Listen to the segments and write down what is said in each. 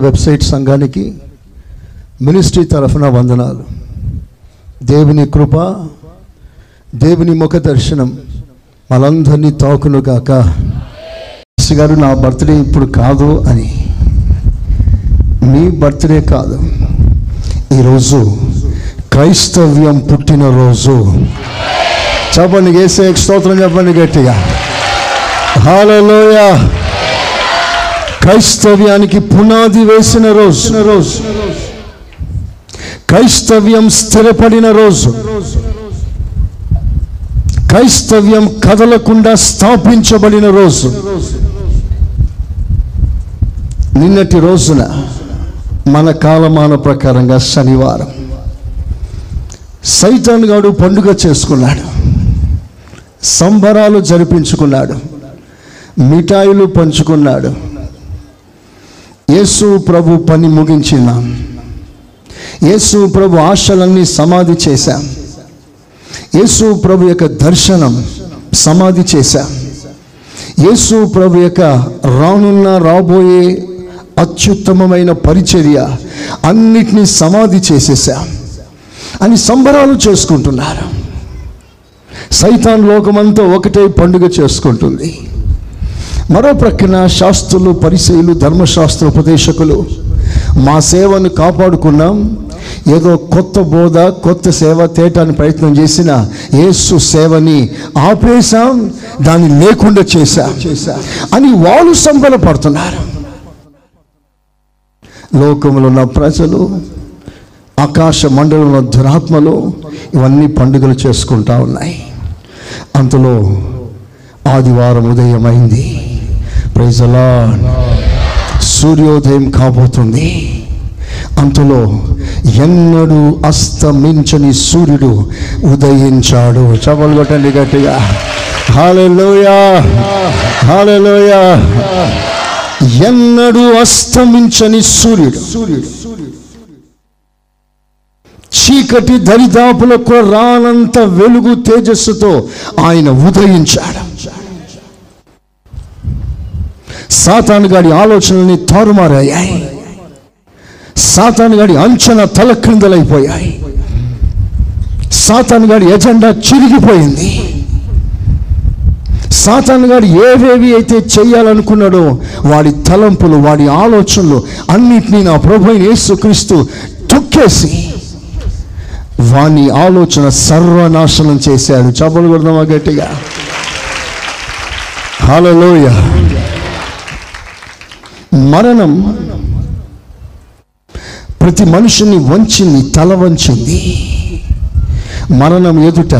Website సంఘానికి ministry తరఫున వందనాలు. దేవుని కృప దేవుని ముఖ దర్శనం మనందరినీ తాకును కాక గారు నా బర్త్డే ఇప్పుడు కాదు అని. మీ బర్త్డే కాదు. ఈరోజు క్రైస్తవ్యం పుట్టినరోజు చెప్పండి వేసే స్తోత్రం చెప్పండి గట్టిగా. హాలలోయ క్రైస్తవ్యానికి పునాది వేసిన రోజు. రోజు. క్రైస్తవ్యం స్థిరపడిన రోజు. క్రైస్తవ్యం కదలకుండా స్థాపించబడిన రోజు. నిన్నటి రోజున మన కాలమాన ప్రకారంగా శనివారం. సైతాన్ గాడు పండుగ చేసుకున్నాడు. సంబరాలు జరిపించుకున్నాడు. మిఠాయిలు పంచుకున్నాడు. యేసు ప్రభు పని ముగించినాం. యేసు ప్రభు ఆశలన్నీ సమాధి చేశాం. యేసు ప్రభు యొక్క దర్శనం సమాధి చేశాం. యేసు ప్రభు యొక్క రానున్న రాబోయే అత్యుత్తమమైన పరిచర్య అన్నిటినీ సమాధి చేసేసాం అని సంబరాలు చేసుకుంటున్నారు. సైతాన్ లోకమంతా ఒకటే పండుగ చేసుకుంటుంది. మరో ప్రక్కన శాస్త్రులు పరిశీలు ధర్మశాస్త్ర ఉపదేశకులు మా సేవను కాపాడుకున్నాం. ఏదో కొత్త బోధ కొత్త సేవ తేటాన్ని ప్రయత్నం చేసిన యేసు సేవని ఆపేశాం దాన్ని లేకుండా చేశాం అని వాళ్ళు సంబరపడుతున్నారు. లోకంలో ఉన్న ప్రజలు ఆకాశ మండలంలో దురాత్మలు ఇవన్నీ పండుగలు చేసుకుంటా ఉన్నాయి. అంతలో ఆదివారం ఉదయం సూర్యోదయం కాబోతుంది. అంతలో ఎన్నడూ అస్తమించని సూర్యుడు ఉదయించాడు. చపలు కొట్టండి గట్టిగా. హాలలోయా. హాలలోయా. ఎన్నడూ అస్తమించని సూర్యుడు సూర్యుడు. చీకటి దరిదాపులకు రానంత వెలుగు తేజస్సుతో ఆయన ఉదయించాడు. సాతాను గాడి ఆలోచనల్ని తారుమారయ్యాయి సాతాను గాడి అంచనా తలక్రిందలైపోయాయి సాతాను గాడి ఎజెండా చిరిగిపోయింది. సాతాను గారు ఏవేవి అయితే చేయాలనుకున్నాడో వాడి తలంపులు వాడి ఆలోచనలు అన్నిటినీ నా ప్రభు యేసుక్రీస్తు తొక్కేసి వాని ఆలోచన సర్వనాశనం చేశాడు. చపలు కొడదామా గట్టిగా? హలోయ మరణం ప్రతి మనుషుని వంచింది తల వంచింది. మరణం ఎదుట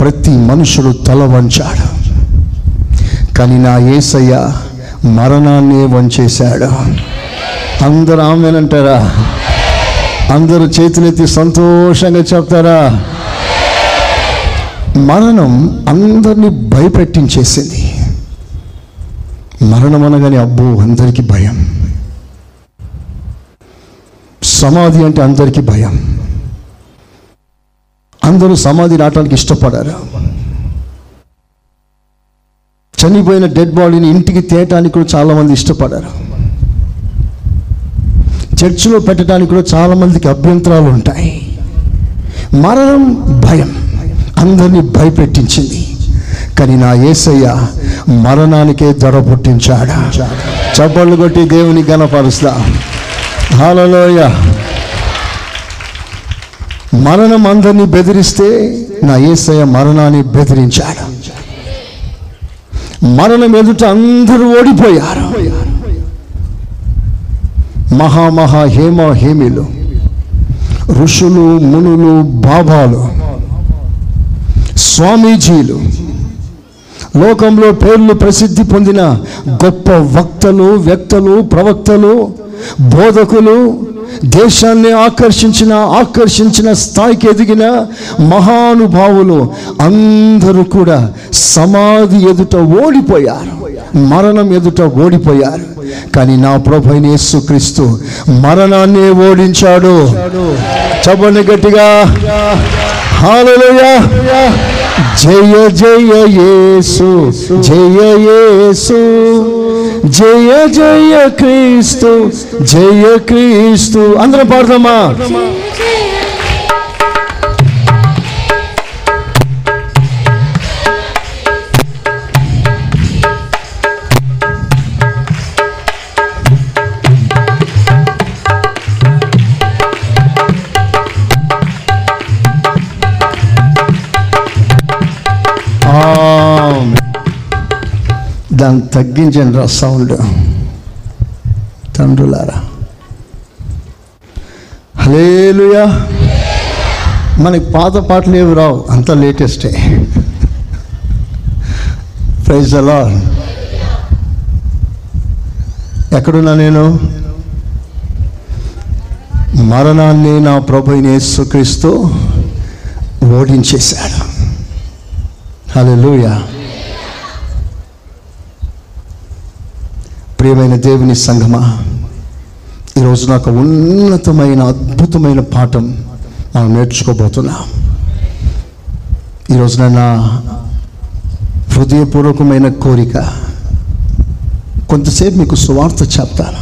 ప్రతి మనుషుడు తల వంచాడు. కానీ నా ఏసయ్య మరణాన్నే వంచేశాడు. అందరూ ఆమెనంటారా అందరూ చేతులెత్తి సంతోషంగా చెప్తారా? మరణం అందరినీ భయపెట్టించేసింది. మరణం అనగానే అబ్బో అందరికీ భయం. సమాధి అంటే అందరికీ భయం. అందరూ సమాధి రావటానికి ఇష్టపడారు. చనిపోయిన డెడ్ బాడీని ఇంటికి తేయటానికి కూడా చాలామంది ఇష్టపడారు. చర్చిలో పెట్టడానికి కూడా చాలామందికి అభ్యంతరాలు ఉంటాయి. మరణం భయం. అందరినీ భయపెట్టించింది. కానీ నా ఏసయ్య మరణానికే దొర పుట్టించాడు. చప్పళ్ళు కొట్టి దేవుని గణపరుస్తా. హాలలోయ మరణం అందరినీ బెదిరిస్తే నా ఏసయ్య మరణాన్ని బెదిరించాడు. మరణం ఎదుట అందరూ ఓడిపోయారు. మహామహా హేమ హేమిలు ఋషులు మునులు బాబాలు స్వామీజీలు లోకంలో పేర్లు ప్రసిద్ధి పొందిన గొప్ప వక్తలు వ్యక్తలు ప్రవక్తలు బోధకులు దేశాన్ని ఆకర్షించిన ఆకర్షించిన స్థాయికి ఎదిగిన మహానుభావులు అందరూ కూడా సమాధి ఎదుట ఓడిపోయారు మరణం ఎదుట ఓడిపోయారు. కానీ నా ప్రభు యేసుక్రీస్తు మరణాన్ని ఓడించాడు. చెప్పండి గట్టిగా. హాలలుయా జయ జయ యేసు జయ యేసు జయ జయ క్రీస్తు జయ క్రీస్తు. అందరం పాడదామా? దాన్ని తగ్గించండి రా సౌండ్. తండ్రులారా. హలేలుయా మనకి పాత పాటలు ఏవి రావు అంత లేటెస్టే. ప్రైజ్ అలా ఎక్కడున్నా నేను? మరణాన్ని నా ప్రభు యేసుక్రీస్తు ఓడించేశాడు. హల్లెలూయా. ప్రియమైన దేవుని సంగమా ఈరోజు నాకు ఉన్నతమైన అద్భుతమైన పాఠం మనం నేర్చుకోబోతున్నాం. ఈరోజు నా హృదయపూర్వకమైన కోరిక కొంతసేపు మీకు సువార్త చెప్తాను.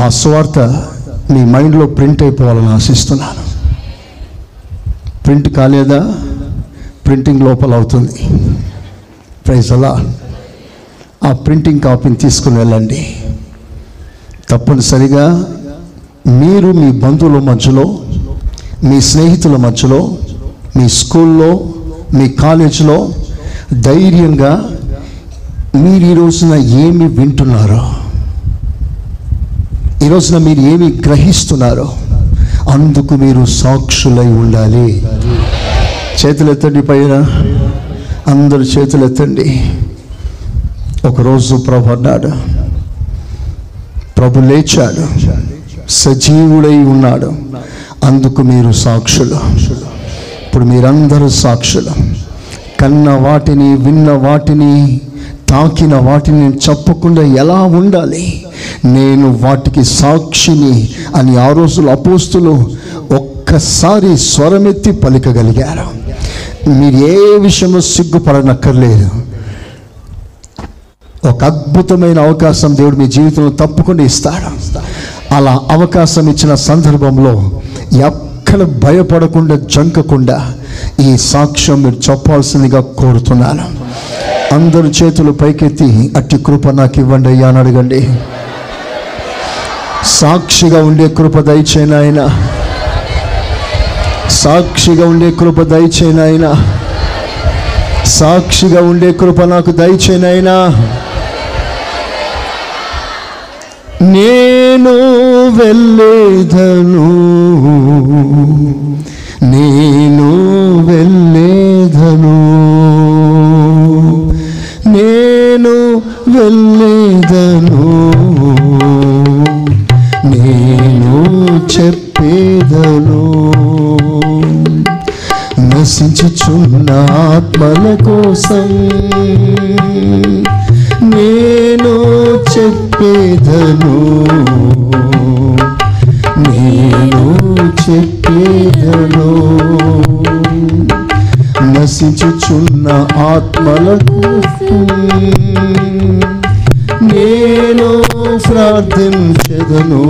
ఆ సువార్త మీ మైండ్లో ప్రింట్ అయిపోవాలని ఆశిస్తున్నాను. ప్రింట్ కాలేదా? ప్రింటింగ్ లోపల అవుతుంది. ప్రైజ్ అలా ఆ ప్రింటింగ్ కాపీని తీసుకుని వెళ్ళండి. తప్పనిసరిగా మీరు మీ బంధువుల మధ్యలో మీ స్నేహితుల మధ్యలో మీ స్కూల్లో మీ కాలేజీలో ధైర్యంగా మీరు ఈ రోజున ఏమి వింటున్నారో ఈ రోజున మీరు ఏమి గ్రహిస్తున్నారో అందుకు మీరు సాక్షులై ఉండాలి. చేతులు ఎత్తండి పైన. అందరు చేతులు ఎత్తండి ఒకరోజు ప్రభు అన్నాడు ప్రభు లేచాడు సజీవుడై ఉన్నాడు అందుకు మీరు సాక్షులు. ఇప్పుడు మీరందరూ సాక్షులు. కన్న వాటిని విన్న వాటిని తాకిన వాటిని చెప్పకుండా ఎలా ఉండాలి? నేను వాటికి సాక్షిని అని ఆ రోజులు అపోస్తులు ఒక్కసారి స్వరమెత్తి పలికగలిగారు. మీరు ఏ విషయంలో సిగ్గుపడనక్కర్లేదు. ఒక అద్భుతమైన అవకాశం దేవుడు మీ జీవితంలో తప్పకుండా ఇస్తాడు? అలా అవకాశం ఇచ్చిన సందర్భంలో ఎక్కడ భయపడకుండా జంకకుండా ఈ సాక్ష్యం మీరు చెప్పాల్సిందిగా కోరుతున్నాను. అందరు చేతులు పైకెత్తి అట్టి కృప నాకు ఇవ్వండి అయ్యా అని అడగండి. సాక్షిగా ఉండే కృప దయచేయను ఆయన. సాక్షిగా ఉండే కృప దయచేయను ఆయన. సాక్షిగా ఉండే కృప నాకు దయచేనైనా నేను వెళ్ళేదను. నేను వెళ్ళేదను. నేను వెళ్ళేదను. నేను చెప్పేదను. నశించుచున్న ఆత్మల కోసం నేను చెప్పేదను. నేను చెప్పేదను. నశించుచున్న ఆత్మల నేను ప్రార్థించదను.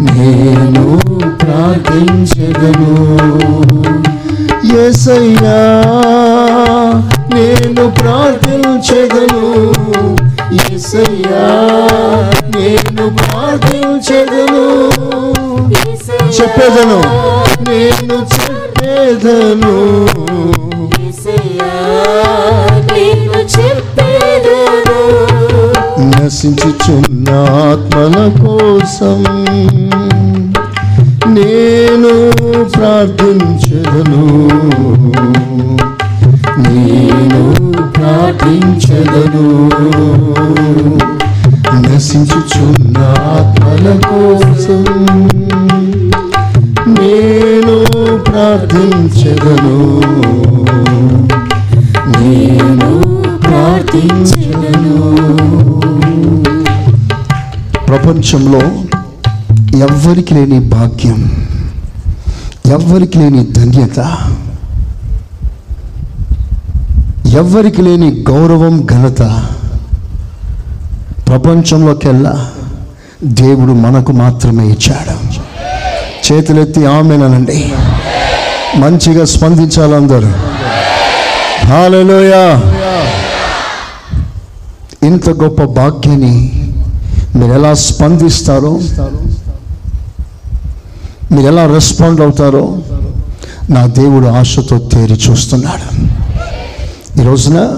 నేను ప్రార్థించదను. ఎసయ్యా నేను ప్రార్థించదను. నేను ప్రార్థించదను. చెప్పేదను. నేను చెప్పేదను. నేను చెప్పేదను. నశించుచున్న ఆత్మల కోసం నేను ప్రార్థించదను. నేను ప్రార్థించదను. ఆత్మల కోసం నేను ప్రార్థించదను నేను ప్రార్థించగను ప్రపంచంలో ఎవ్వరికి లేని భాగ్యం ఎవ్వరికి లేని ధన్యత ఎవ్వరికి లేని గౌరవం ఘనత ప్రపంచంలోకెల్లా దేవుడు మనకు మాత్రమే ఇచ్చాడు. చేతులెత్తి ఆమెనండి మంచిగా స్పందించాలి అందరూ హాలలోయా. ఇంత గొప్ప భాగ్యాన్ని మీరు ఎలా స్పందిస్తారో మీరు ఎలా రెస్పాండ్ అవుతారో నా దేవుడు ఆశతో తేరి చూస్తున్నాడు. ఈరోజున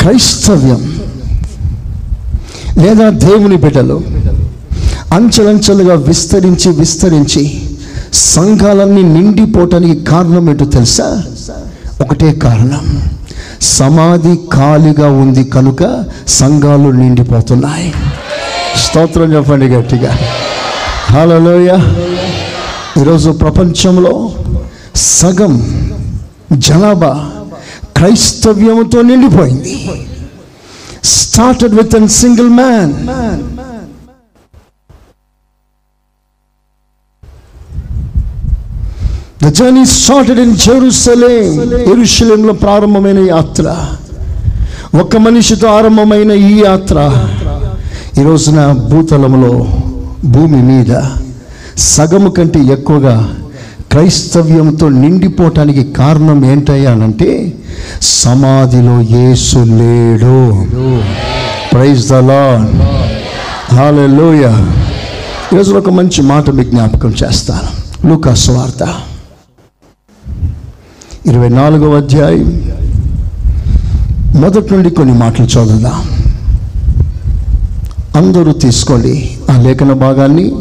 క్రైస్తవ్యం లేదా దేవుని బిడ్డలు అంచెలంచెలుగా విస్తరించి విస్తరించి సంఘాలన్నీ నిండిపోవటానికి కారణం ఏంటో తెలుసా? ఒకటే కారణం. సమాధి ఖాళీగా ఉంది కనుక సంఘాలు నిండిపోతున్నాయి. స్తోత్రం చెప్పండి గట్టిగా. హలోయ ఈరోజు ప్రపంచంలో సగం జనాభా క్రైస్తవ్యముతో నిండిపోయింది. Started with an single man the journey started in Jerusalem ఎరుషలేంలో ప్రారంభమైన యాత్ర. ఒక మనిషితో ఆరంభమైన ఈ యాత్ర. ఈ రోజున భూతలంలో భూమి మీద సగము కంటే ఎక్కువగా క్రైస్తవ్యంతో నిండిపోవటానికి కారణం ఏంటయ్యా అంటే సమాధిలో యేసు లేడు. ప్రైజ్ ద లార్డ్ హల్లెలూయా ఈరోజు ఒక మంచి మాట మీ జ్ఞాపకం చేస్తాను. లూకా స్వార్త ఇరవై నాలుగవ అధ్యాయం. మొదటి నుండి కొన్ని మాటలు చదువుదాం. అందరూ తీసుకోండి ఆ లేఖన భాగాన్ని.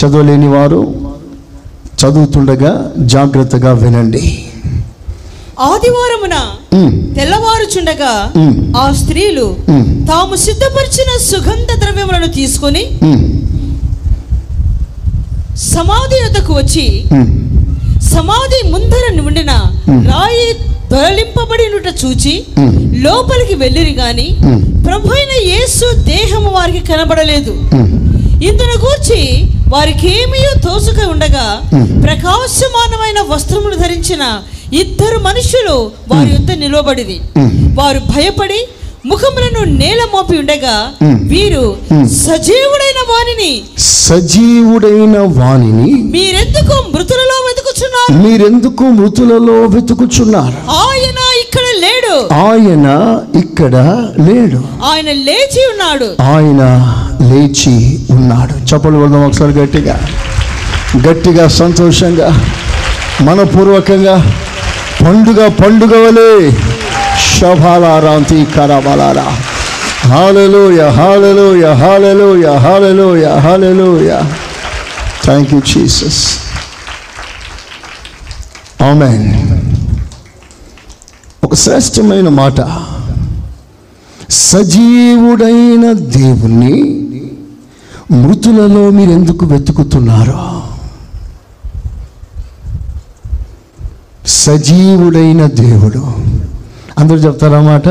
చదవలేని వారు చదువుతుండగా జాగ్రత్తగా వినండి ఆదివారమున తెల్లవారుచుండగా ఆ స్త్రీలు తాము సిద్ధపరిచిన సుగంధ ద్రవ్యములను తీసుకొని సమాధి యొద్దకు వచ్చి. సమాధి ముందర Hmm. రాయి దొరలింపబడినుట చూచి. లోపలికి వెళ్ళిరి గాని. ప్రభు అయిన యేసు దేహము వారికి కనబడలేదు. ఇందును గూర్చి వారికి ఏమీ తోసుక ఉండగా. ప్రకాశమానమైన వస్త్రములు ధరించిన ఇద్దరు మనుషులు వారి యొద్ద నిలవబడిరి Hmm. వారు భయపడి ముఖములను నేల మోపి ఉండగా. వీరు. సజీవుడైన వానిని. సజీవుడైన వాణిని మీరెందుకు మృతులలో వెతుకుచున్నారు? మీరెందుకు మృతులలో వెతుకుచున్నారు? ఆయన ఇక్కడ లేడు. ఆయన ఇక్కడ లేడు. ఆయన లేచి ఉన్నాడు. ఆయన లేచి ఉన్నాడు. చప్పలు వెళ్దాం ఒకసారి గట్టిగా. గట్టిగా సంతోషంగా మనపూర్వకంగా. పండుగ పండుగ వలె శభాలారాంతి కరబలారా హాలెలూయ హాలెలూయ హాలెలూయ హాలెలూయ హాలెలూయ. థ్యాంక్ యూ జీసస్ ఆమెన్ ఒక శ్రేష్టమైన మాట. సజీవుడైన దేవుణ్ణి మృతులలో మీరు ఎందుకు వెతుకుతున్నారు? సజీవుడైన దేవుడు. అందరూ చెప్తారన్నమాట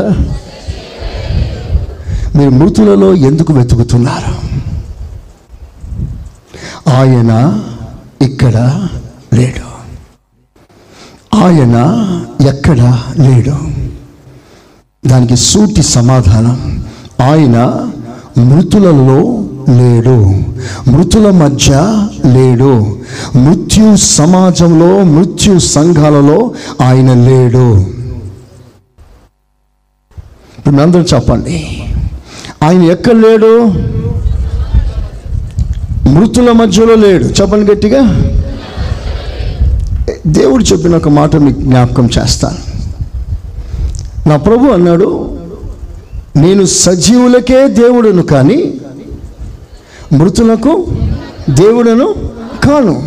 మీరు మృతులలో ఎందుకు వెతుకుతున్నారు? ఆయన ఇక్కడ లేడు. ఆయన ఎక్కడ లేడు? దానికి సూటి సమాధానం ఆయన మృతులలో లేడు. మృతుల మధ్య లేడు. మృత్యు సమాజంలో మృత్యు సంఘాలలో ఆయన లేడు. ఇప్పుడు మీ అందరూ చెప్పండి. ఆయన ఎక్కడ లేడు? మృతుల మధ్యలో లేడు. చెప్పండి గట్టిగా. దేవుడు చెప్పిన ఒక మాట మీకు జ్ఞాపకం చేస్తాను. నా ప్రభు అన్నాడు నేను సజీవులకే దేవుడును కానీ మృతులకు దేవుడను కాను.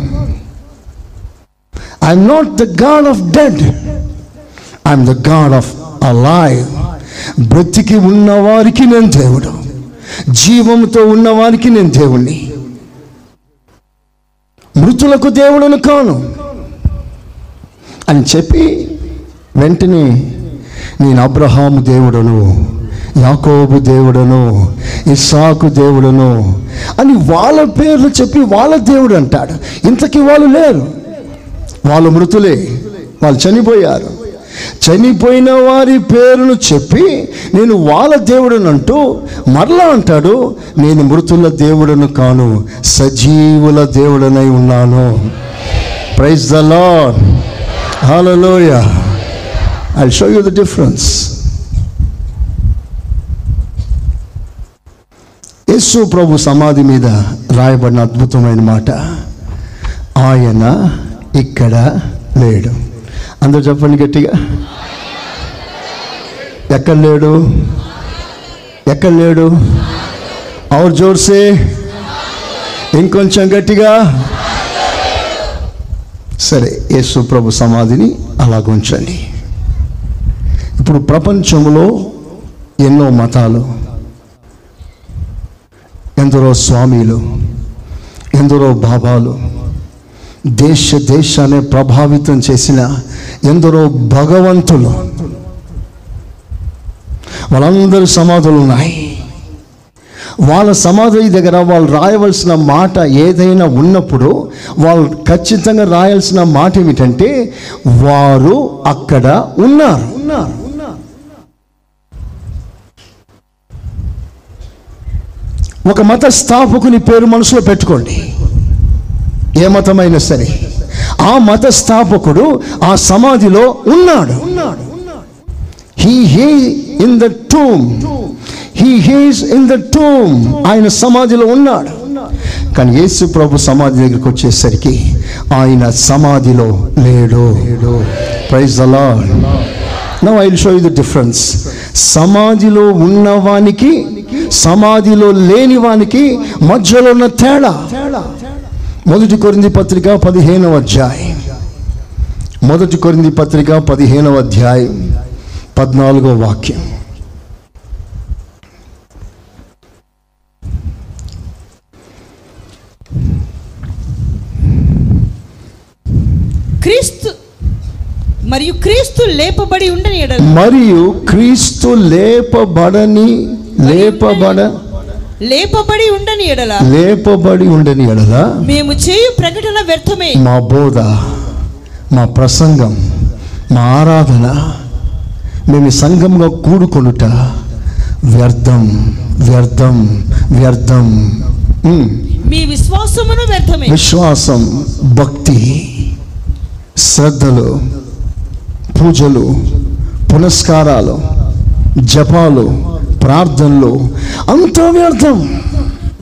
I'm not the god of dead I'm the god of alive బ్రతికి ఉన్నవారికి నేను దేవుడు. జీవంతో ఉన్నవారికి నేను దేవుణ్ణి. మృతులకు దేవుడను కాను. అని చెప్పి వెంటనే నేను అబ్రహాము దేవుడను యాకోబు దేవుడను ఇస్సాకు దేవుడను అని వాళ్ళ పేర్లు చెప్పి వాళ్ళ దేవుడు అంటాడు. ఇంతకీ వాళ్ళు లేరు. వాళ్ళు మృతులే. వాళ్ళు చనిపోయారు. చనిపోయిన వారి పేరును చెప్పి నేను వాళ్ళ దేవుడనంటూ మరలా అంటాడు నేను మృతుల దేవుడను కాను సజీవుల దేవుడనై ఉన్నాను. ప్రైజ్ ద లాడ్ హలోయ I show you the difference యేసు ప్రభు సమాధి మీద రాయబడిన అద్భుతమైన మాట ఆయన ఇక్కడ లేడు. అందరూ చెప్పండి గట్టిగా. ఎక్కడ లేడు? ఎక్కడ లేడు? ఔర్ జోర్సే? ఇంకొంచెం గట్టిగా. సరే యేసు ప్రభు సమాధిని అలా ఉంచండి. ఇప్పుడు ప్రపంచంలో ఎన్నో మతాలు ఎందరో స్వామీలు ఎందరో బాబాలు దేశ దేశాన్ని ప్రభావితం చేసిన ఎందరో భగవంతులు. వాళ్ళందరూ సమాధులు ఉన్నాయి. వాళ్ళ సమాధి దగ్గర వాళ్ళు రాయవలసిన మాట ఏదైనా ఉన్నప్పుడు వాళ్ళు ఖచ్చితంగా రాయాల్సిన మాట ఏమిటంటే వారు అక్కడ ఉన్నారు. ఉన్నారు ఒక మత స్థాపకుని పేరు మనసులో పెట్టుకోండి. ఏ మతమైనా సరే ఆ మత స్థాపకుడు ఆ సమాధిలో ఉన్నాడు. He he in the tomb he he's in the tomb ఆయన సమాధిలో ఉన్నాడు. కానీ యేసు ప్రభు సమాధి దగ్గరికి వచ్చేసరికి ఆయన సమాధిలో లేడు. ప్రైజ్ అలా now I show you the difference సమాధిలో ఉన్నవానికి సమాధిలో లేని వానికి మధ్యలో ఉన్న తేడా తేడా. మొదటి కొరింది పత్రిక పదిహేనవ అధ్యాయం. మొదటి కొరింది పత్రిక పదిహేనవ అధ్యాయం. పద్నాలుగో వాక్యం. క్రీస్తు మరియు క్రీస్తు లేపబడి ఉండని మరియు క్రీస్తు లేపబడని లేపబడ లేపబడి ఉండని ఎడల. లేపబడి ఉండని ఎడల. మేము చేయు ప్రకటన వ్యర్థమే. మా బోధ మా ప్రసంగం మా ఆరాధన మేము ఈ సంఘంగా కూడుకొనుట. వ్యర్థం వ్యర్థం వ్యర్థం. మీ విశ్వాసమును వ్యర్థమే. విశ్వాసం భక్తి శ్రద్ధలు పూజలు పునస్కారాలు జపాలు ప్రార్థనలు అంతా వ్యర్థం.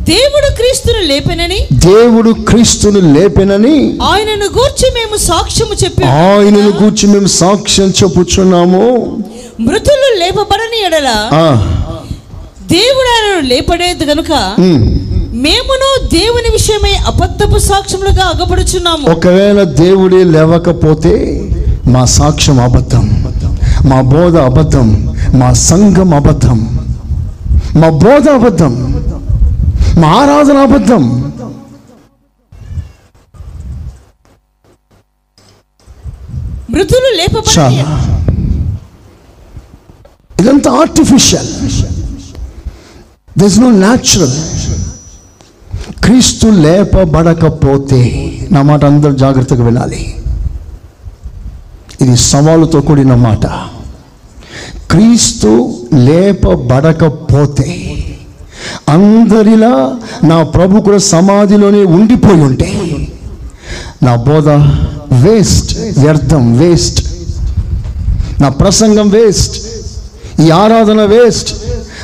దేవుడు క్రీస్తును లేపెనని దేవుడు క్రీస్తును లేపెనని ఆయనను గూర్చి మేము సాక్ష్యము చెప్పి ఆయనను కూర్చి మేము సాక్ష్యం చెప్పుచున్నాము. మృతులు లేపబడని ఎడల దేవుడు ఆయనను లేపడేది ఉమ్. మేమును దేవుని విషయమై అబద్ధపు సాక్ష్యములుగా అగపడుచున్నాము ఒకవేళ దేవుడే లేవకపోతే మా సాక్ష్యం అబద్ధం మా బోధ అబద్ధం మా సంఘం అబద్ధం మా బోధ అబద్ధం మా ఆరాధన అబద్ధం. మృతులు చాలా. ఇదంతా ఆర్టిఫిషియల్ దిస్ నో న్యాచురల్ క్రీస్తు లేపబడకపోతే నా మాట అందరూ జాగ్రత్తగా వినాలి. ఇది సవాలుతో కూడిన మాట. క్రీస్తు లేపబడకపోతే అందరిలా నా ప్రభు కూడా సమాధిలోనే ఉండిపోయి ఉంటే నా బోధ వేస్ట్ వ్యర్థం వేస్ట్. నా ప్రసంగం వేస్ట్. ఈ ఆరాధన వేస్ట్.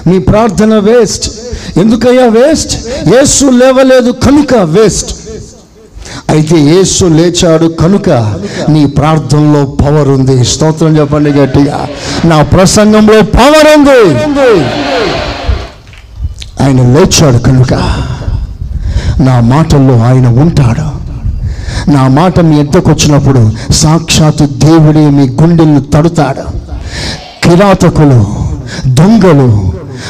మీ ప్రార్థన వేస్ట్. ఎందుకయ్యా వేస్ట్? యేసు లేవలేదు కనుక వేస్ట్. అయితే యేసు లేచాడు కనుక నీ ప్రార్థనలో పవర్ ఉంది. స్తోత్రం చెప్పండి గట్టిగా. నా ప్రసంగంలో పవర్ ఉంది. ఆయన లేచాడు కనుక నా మాటల్లో ఆయన ఉంటాడు. నా మాట మీ ఎద్దకు వచ్చినప్పుడు సాక్షాత్తు దేవుడే మీ గుండెలను తడుతాడు. కిరాతకులు దొంగలు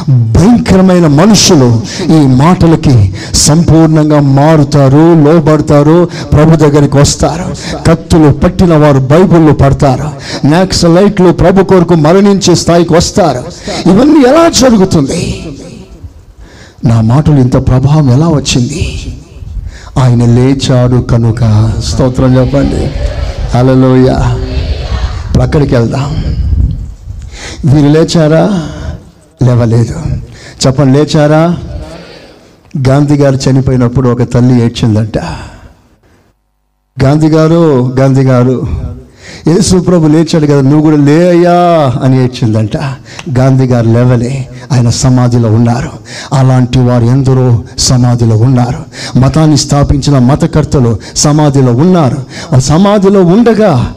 భయంకరమైన మనుషులు ఈ మాటలకి సంపూర్ణంగా మారుతారు లోబడతారు ప్రభు దగ్గరికి వస్తారు. కత్తులు పట్టిన వారు బైబిల్లో పడతారు. నాక్సలైట్లు ప్రభు కొరకు మరణించే స్థాయికి వస్తారు. ఇవన్నీ ఎలా జరుగుతుంది? నా మాటలు ఇంత ప్రభావం ఎలా వచ్చింది? ఆయన లేచాడు కనుక స్తోత్రం చెప్పండి. అలలోయ అక్కడికి వెళ్దాం. వీరు లేచారా? లేవలేదు. చెప్పండి లేచారా? గాంధీ గారు చనిపోయినప్పుడు ఒక తల్లి ఏడ్చిందంట. గాంధీ గారు గాంధీ గారు యేసు ప్రభు లేచాడు కదా నువ్వు కూడా లే అయ్యా అని ఏడ్చిందంట. గాంధీ గారు లేవలే ఆయన సమాధిలో ఉన్నారు. అలాంటి వారు ఎందరో సమాధిలో ఉన్నారు. మతాన్ని స్థాపించిన మతకర్తలు సమాధిలో ఉన్నారు. ఆ సమాధిలో ఉండగా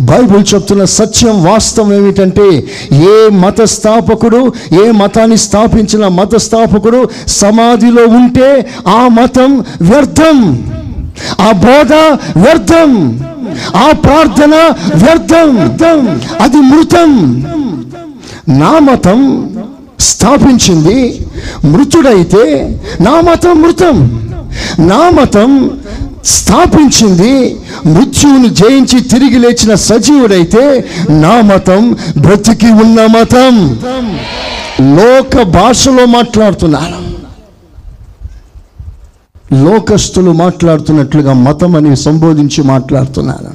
బైబిల్ చెప్తున్న సత్యం వాస్తవం ఏమిటంటే ఏ మత స్థాపకుడు ఏ మతాన్ని స్థాపించిన మత స్థాపకుడు సమాధిలో ఉంటే ఆ మతం వ్యర్థం. ఆ బోధ వ్యర్థం. ఆ ప్రార్థన వ్యర్థం. అది మృతం. నా మతం స్థాపించింది మృతుడైతే నా మతం మృతం. నా మతం స్థాపించింది మృత్యువుని జయించి తిరిగి లేచిన సజీవుడైతే నా మతం బ్రతికి ఉన్న మతం. లోక భాషలో మాట్లాడుతున్నాను. లోకస్తులు మాట్లాడుతున్నట్లుగా మతం అని సంబోధించి మాట్లాడుతున్నాను.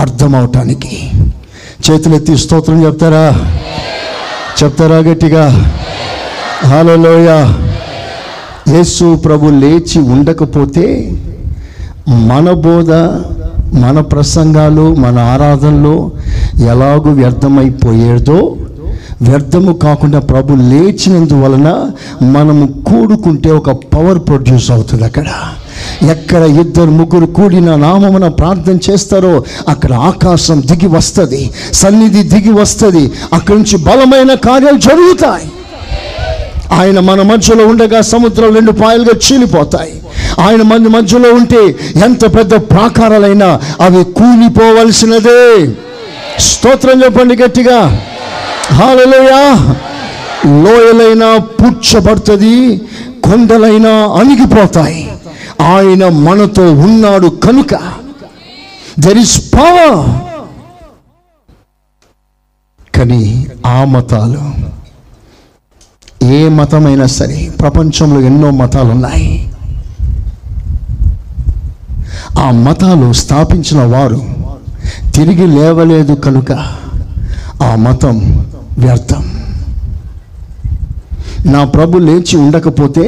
అర్థమవటానికి. చేతులెత్తి స్తోత్రం చెప్తారా? చెప్తారా గట్టిగా? హాలలోయ యేసు ప్రభు లేచి ఉండకపోతే మన బోధ మన ప్రసంగాలు మన ఆరాధనలు ఎలాగూ వ్యర్థమైపోయేదో వ్యర్థము కాకుండా ప్రభు లేచినందువలన మనము కూడుకుంటే ఒక పవర్ ప్రొడ్యూస్ అవుతుంది అక్కడ. ఎక్కడ ఇద్దరు ముగ్గురు కూడిన నామమున ప్రార్థన చేస్తారో అక్కడ ఆకాశం దిగి వస్తుంది సన్నిధి దిగి వస్తుంది అక్కడి నుంచి బలమైన కార్యాలు జరుగుతాయి. ఆయన మన మధ్యలో ఉండగా సముద్రం రెండు పాయలుగా చీలిపోతాయి. ఆయన మన మధ్యలో ఉంటే ఎంత పెద్ద ప్రాకారాలైనా అవి కూలిపోవలసినదే. స్తోత్రం చెప్పండి గట్టిగా. హాలలోయా లోయలైనా పుచ్చబడుతుంది కొండలైనా అణిగిపోతాయి. ఆయన మనతో ఉన్నాడు కనుక దెర్ ఇస్ పవర్ కానీ ఆ మతాలు ఏ మతమైనా సరే ప్రపంచంలో ఎన్నో మతాలు ఉన్నాయి ఆ మతాలు స్థాపించిన వారు తిరిగి లేవలేదు కనుక ఆ మతం వ్యర్థం. నా ప్రభు లేచి ఉండకపోతే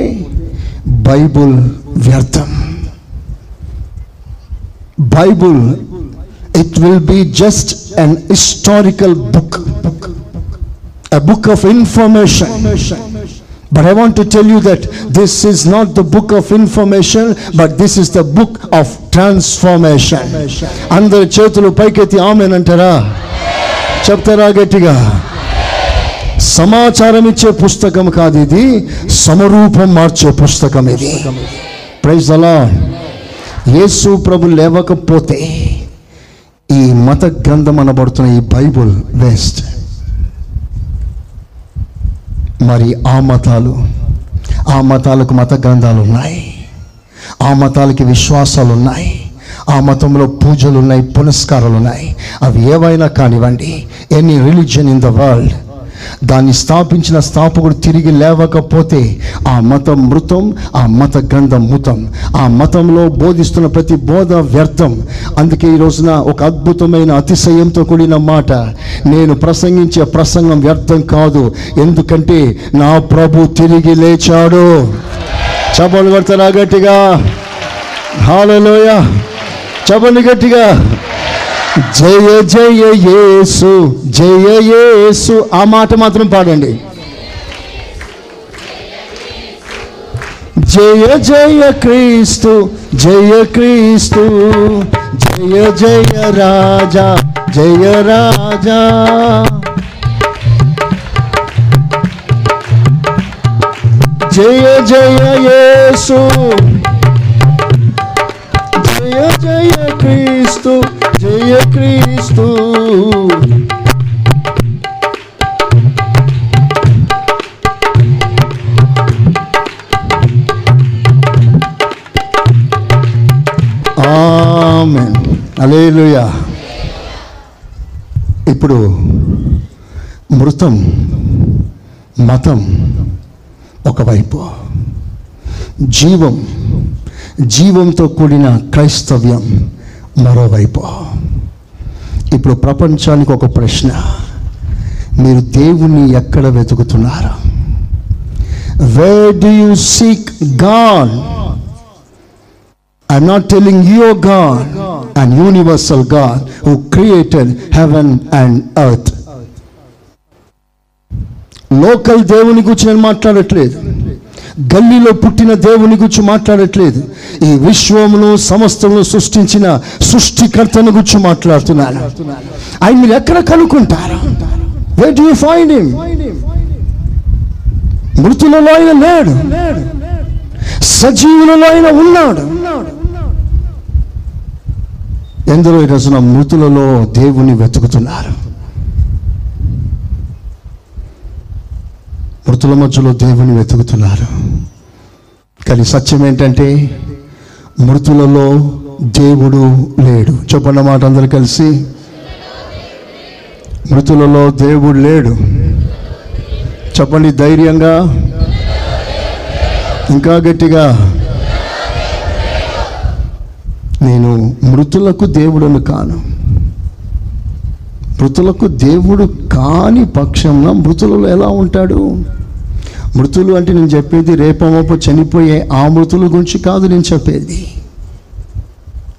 బైబుల్ వ్యర్థం. Bible it will be just an historical book book a book of information But I want to tell you that this is not the book of information, but this is the book of transformation. అందరు చేతులు పైకెత్తి ఆమెనంటారా చెప్తారా గట్టిగా? సమాచారం ఇచ్చే పుస్తకం కాదు ఇది సమరూపం మార్చే పుస్తకం ఇది. ప్రైజ్ అలా యేసు ప్రభు లేవకపోతే ఈ మత గ్రంథం అనబడుతున్న ఈ బైబుల్ వేస్ట్. మరి ఆ మతాలు ఆ మతాలకు మత గ్రంథాలు ఉన్నాయి ఆ మతాలకి విశ్వాసాలు ఉన్నాయి ఆ మతంలో పూజలు ఉన్నాయి పునస్కారాలు ఉన్నాయి అవి ఏవైనా కానివ్వండి any religion in the world దాన్ని స్థాపించిన స్థాపకుడు తిరిగి లేవకపోతే ఆ మతం మృతం ఆ మత గ్రంథం మృతం. ఆ మతంలో బోధిస్తున్న ప్రతి బోధ వ్యర్థం. అందుకే ఈ రోజున ఒక అద్భుతమైన అతిశయంతో కూడిన మాట నేను ప్రసంగించే ప్రసంగం వ్యర్థం కాదు. ఎందుకంటే నా ప్రభు తిరిగి లేచాడు. చపలు కొడతారా గట్టిగా? హాలలోయ! చపలు గట్టిగా! జయ జయ యేసు జయ యేసు. ఆ మాట మాత్రం పాడండి. జయ జయ క్రీస్తు జయ క్రీస్తు జయ జయ రాజా జయ రాజా. జయ జయ యేసు జయ జయ క్రీస్తు Cristo. క్రీస్తు. ఆమెన్. అలేలుయా ఇప్పుడు మృతం మతం ఒకవైపు. జీవం జీవంతో కూడిన క్రైస్తవ్యం మరోవైపు. ఇప్పుడు ప్రపంచానికి ఒక ప్రశ్న. మీరు దేవుణ్ణి ఎక్కడ వెతుకుతున్నారు? Where do you seek God I'm not telling your God and universal God who created heaven and earth local దేవుని గురించి నేను మాట్లాడట్లేదు. గల్లీలో పుట్టిన దేవుని గురించి మాట్లాడట్లేదు. ఈ విశ్వమును సమస్తమును సృష్టించిన సృష్టికర్తను గురించి మాట్లాడుతున్నాను ఆయన మీరు ఎక్కడ కనుక్కుంటారు? Where do you find him మృతులలో ఆయన లేడు. సజీవులలో ఆయన ఉన్నాడు. ఎందరో ఈ రోజున మృతులలో దేవుని వెతుకుతున్నారు. మృతుల మధ్యలో దేవుని వెతుకుతున్నారు. కానీ సత్యం ఏంటంటే మృతులలో దేవుడు లేడు. చెప్పన్న మాట అందరు కలిసి. మృతులలో దేవుడు లేడు. చెప్పండి ధైర్యంగా. ఇంకా గట్టిగా. నేను మృతులకు దేవుడను కాను. మృతులకు దేవుడు కాని పక్షంలో మృతులలో ఎలా ఉంటాడు? మృతులు అంటే నేను చెప్పేది రేపమోపు చనిపోయే ఆ మృతుల గురించి కాదు నేను చెప్పేది.